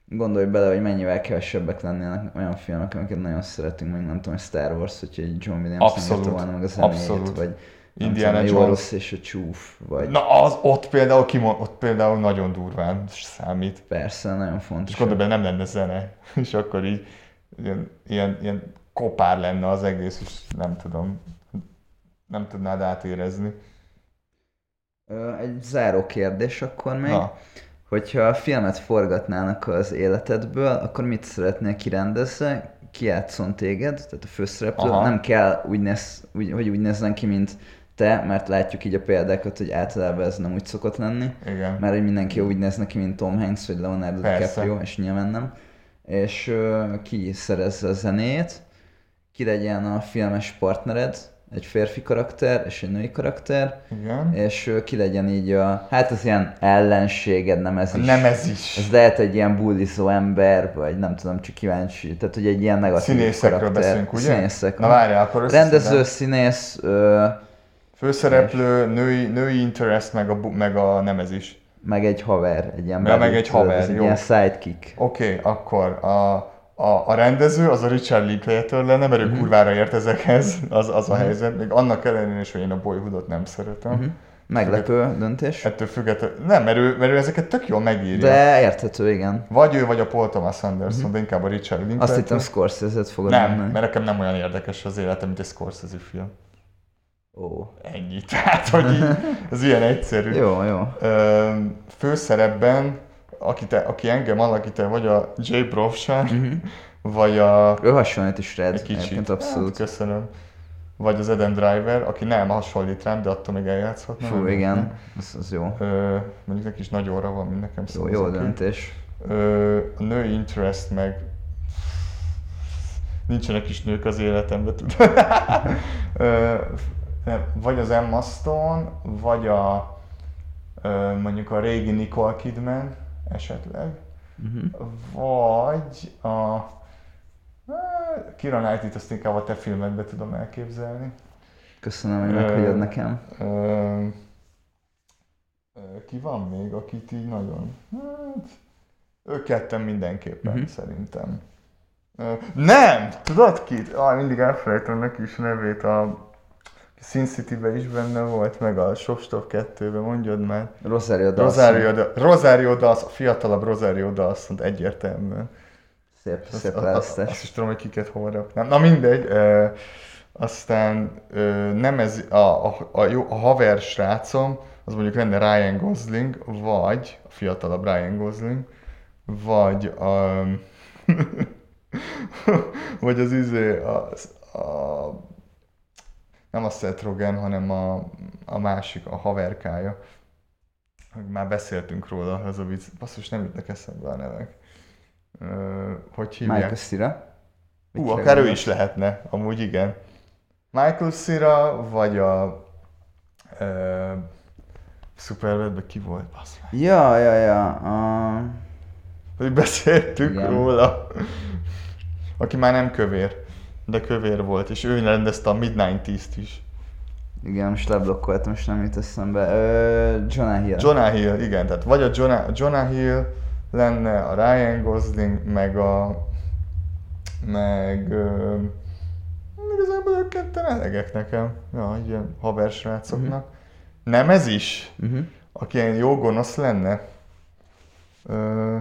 gondolj bele, hogy mennyivel kevesebbek lennének olyan filmek, amiket nagyon szeretünk, még nem tudom, hogy Star Wars, hogyha egy John Williams nem Abszolút. írta volna meg a zenéjét, Abszolút. vagy nem Indiana tudom, Jones. rossz és a csúf, vagy Na, az ott például, kimon, ott például nagyon durván számít. persze, nagyon És fontos. gondolj bele, nem lenne zene. [laughs] És akkor így ilyen, ilyen, ilyen kopár lenne az egész, és nem tudom, nem tudnád átérezni. Egy záró kérdés akkor még. Na, Hogyha a filmet forgatnának az életedből, akkor mit szeretnél kirendezni? Ki játszon téged, tehát a főszereplő. Aha. Nem kell úgy néz, úgy, hogy úgy nézzen ki, mint te, mert látjuk így a példákat, hogy általában ez nem úgy szokott lenni. igen. Mert hogy mindenki úgy néz neki, mint Tom Hanks vagy Leonardo Persze. DiCaprio, és nyilván nem. És ö, ki szerezze a zenét, ki legyen a filmes partnered, egy férfi karakter és egy női karakter, Igen. és ki legyen így a, hát az ilyen ellenséged, nem ez is. Nem ez is. Ez lehet egy ilyen bullizó ember, vagy nem tudom, csak kíváncsi. Tehát, hogy egy ilyen negatív Színészekről karakter. beszélünk, ugye? Színészek. Na várjál, akkor. Rendező, színész, ö, Főszereplő, női, női interest, meg a, meg a nem ez is. meg egy haver, egy ilyen Ja, meg egy haver, ez egy jó. ilyen sidekick. Oké, okay, akkor a, a, a rendező az a Richard Linklater lenne, mert ő Mhm. kurvára ért ezekhez, az, az a helyzet. Még annak ellenére is, hogy én a Boyhoodot nem szeretem. Mhm. Meglepő döntés. Ettől függetlenül, nem, mert ő, mert ő ezeket tök jól megírja. De érthető, igen. Vagy ő, vagy a Paul Thomas Anderson, de inkább a Richard Linklater. Azt hittem Scorsese-t fogod Nem, mondani. mert nekem nem olyan érdekes az életem, mint egy Scorsese film. Ó. Ennyi. [laughs] Tehát, hogy így, ez ilyen egyszerű. Jó, jó. Főszerepben, aki, te, aki engem alakít, el, vagy a Jay Brofshan, Mhm. vagy a... Ő hasonlít is rád, Egy kicsit. egyébként Hát, abszolút. köszönöm. Vagy az Adam Driver, aki nem hasonlít rám, de attól még eljátszhatna. Fú, nem? igen, az, az jó. Ö, mondjuk neki is nagy óra van, mint nekem Jó, szóval jó döntés. Ö, a női interest meg nincsenek is nők az életemben, tudod. Nem, vagy az Emma Stone, vagy a mondjuk a régi Nicole Kidman esetleg, Mhm. vagy a Kira Knightley-t azt inkább a te filmedbe tudom elképzelni. Köszönöm, hogy meghagyod nekem. Ö, ö, ki van még, akit így nagyon... Hát, ők ketten mindenképpen, Mhm. szerintem. Ö, nem! Tudod kit? Ah, mindig elfelejtem neki is nevét. A Sin City-ben is benne volt, meg a Shopstop 2-ben, mondjad már. Rosario Dawson. Rosario, Da- Rosario Dawson, a fiatalabb Rosario Dawson egyértelműen. Szép, Azt, szép választás. azt is tudom, hogy kiket hol raknám. Na mindegy. Ö, aztán ö, nem ez, a, a, a, jó, a haver srácom, az mondjuk lenne Ryan Gosling, vagy a fiatalabb Ryan Gosling, vagy a, [laughs] vagy az izé, a, a, nem a Seth Rogen, hanem a, a másik, a haverkája. Már beszéltünk róla, az a vicc. Basszus, nem jutnak eszembe a nevek. Ö, hogy hívják? Michael Cera. Hú, Mit akár ő is lehetne, amúgy igen. Michael Cera, vagy a... Ö, Superbadben ki volt? Meg. Ja, ja, ja. A... Hogy beszéltünk Igen. róla. Aki már nem kövér, de kövér volt, és ő rendezte a Midnight East is. Igen, most leblokkoltam, és nem jut eszembe. Ö, Jonah Hill. Jonah Hill, igen, tehát vagy a Jonah, Jonah Hill lenne, a Ryan Gosling, meg a... meg... Ö, igazából ők ketten elegek nekem. Ja, ilyen haver srácoknak. Nem ez is? Uh-huh. Aki ilyen jó gonosz lenne? Ö...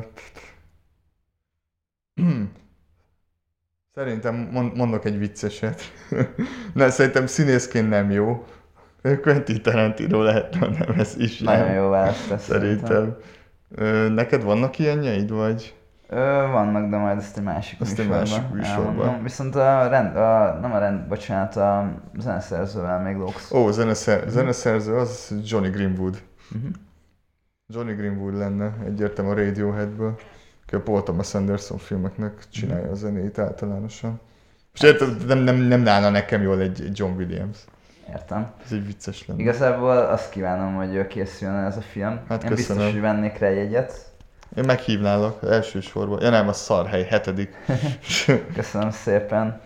Szerintem mond- mondok egy vicceset. [laughs] ne, szerintem színészként nem jó. Quentin Tarantino lehetne, nem ez is. Nagyon jó választás Szerintem. Ö, neked vannak ilyenjeid, vagy? Ö, vannak, de majd ezt egy másik Azt egy műsorban másik műsorban. Viszont a rend, a, nem a rend, bocsánat, a zeneszerzővel még lóksz. Ó, zeneszer, zeneszerző az Johnny Greenwood. Uh-huh. Johnny Greenwood lenne egyértelműen a Radioheadből, a Paul Thomas Anderson filmeknek csinálja a zenét általánosan. És érted, nem, nem, nem állna nekem jól egy, John Williams. Értem. Ez egy vicces lenne. Igazából azt kívánom, hogy készüljön ez a film. Hát Én biztos, köszönöm. hogy vennék rá jegyet. Én meghívnálak elsősorban. Ja nem, a szarhely, hetedik. [laughs] Köszönöm szépen.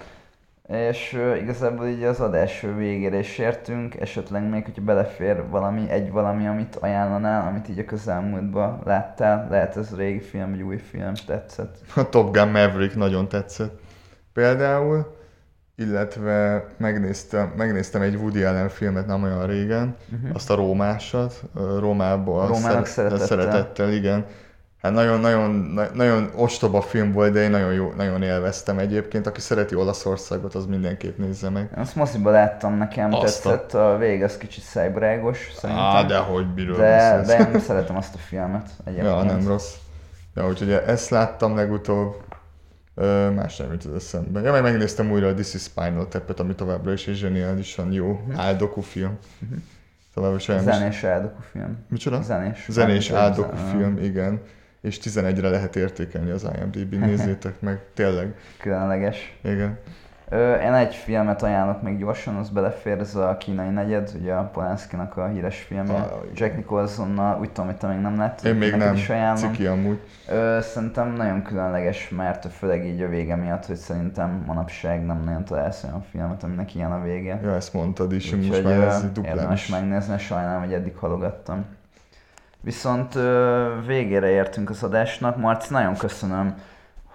És uh, igazából így az adás végére is értünk, esetleg még, hogyha belefér valami, egy valami, amit ajánlanál, amit így a közelmúltban láttál, lehet ez régi film, vagy új film, tetszett. A Top Gun Maverick nagyon tetszett. Például, illetve megnéztem, megnéztem egy Woody Allen filmet nem olyan régen, Uh-huh. azt a Rómásat, Rómából. Rómának szeret- szeretettel. szeretettel, igen. Hát nagyon, nagyon, na- nagyon ostoba film volt, de én nagyon, jó, nagyon élveztem egyébként. Aki szereti Olaszországot, az mindenképp nézze meg. Azt moziba láttam, nekem Azt a- tetszett, a vég az kicsit szájbarágos, szerintem. Á, de hogy miről de, de én szeretem azt a filmet egyébként. Ja, nem rossz. Ja, úgyhogy ezt láttam legutóbb. Ö, más nem jut az eszembe. Ja, meg megnéztem újra a This is Spinal Tap-et, ami továbbra is egy zseniálisan jó áldoku film. Továbbra is olyan... Zenés áldoku film. Micsoda? Zenés. Zenés áldoku film, igen. És 11-re lehet értékelni az IMDb, [laughs] nézzétek meg. Tényleg, Különleges. igen. Ö, én egy filmet ajánlok még gyorsan, az belefér, ez a kínai negyed, ugye a Polanskinak a híres filmje, Ah. Jack Nicholsonnal, úgy tudom, hogy te még nem láttad, Én még nem. is ajánlom. Ciki amúgy. Ö, szerintem nagyon különleges, mert főleg így a vége miatt, hogy szerintem manapság nem nagyon találsz olyan filmet, aminek ilyen a vége. Ja, ezt mondtad is, most Úgyhogy már ez duplán érdemes megnézni, sajnálom, hogy eddig halogattam. Viszont végére értünk az adásnak. Marci, nagyon köszönöm,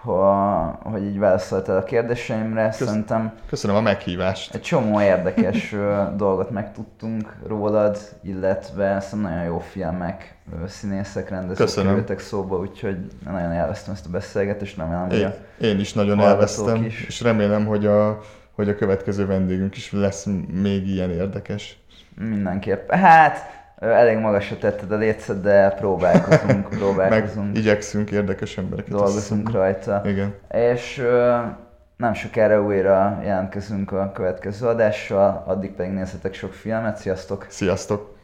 ha, hogy így válaszoltál a kérdéseimre. Kösz- Szerintem Köszönöm a meghívást. egy csomó érdekes dolgot megtudtunk rólad, illetve szerintem nagyon jó filmek, színészek, rendezők Köszönöm. kerültek szóba, úgyhogy nagyon élveztem ezt a beszélgetést, remélem, hogy Én, a én is nagyon elvesztem, is. és remélem, hogy a, hogy a következő vendégünk is lesz még ilyen érdekes. mindenképp. Hát, elég magasra tetted a létszet, de próbálkozunk, [laughs] Meg próbálkozunk, igyekszünk érdekes embereket dolgozunk rajta. Igen. És nem sokára újra jelentkezünk a következő adással, addig pedig nézzetek sok filmet, sziasztok! Sziasztok!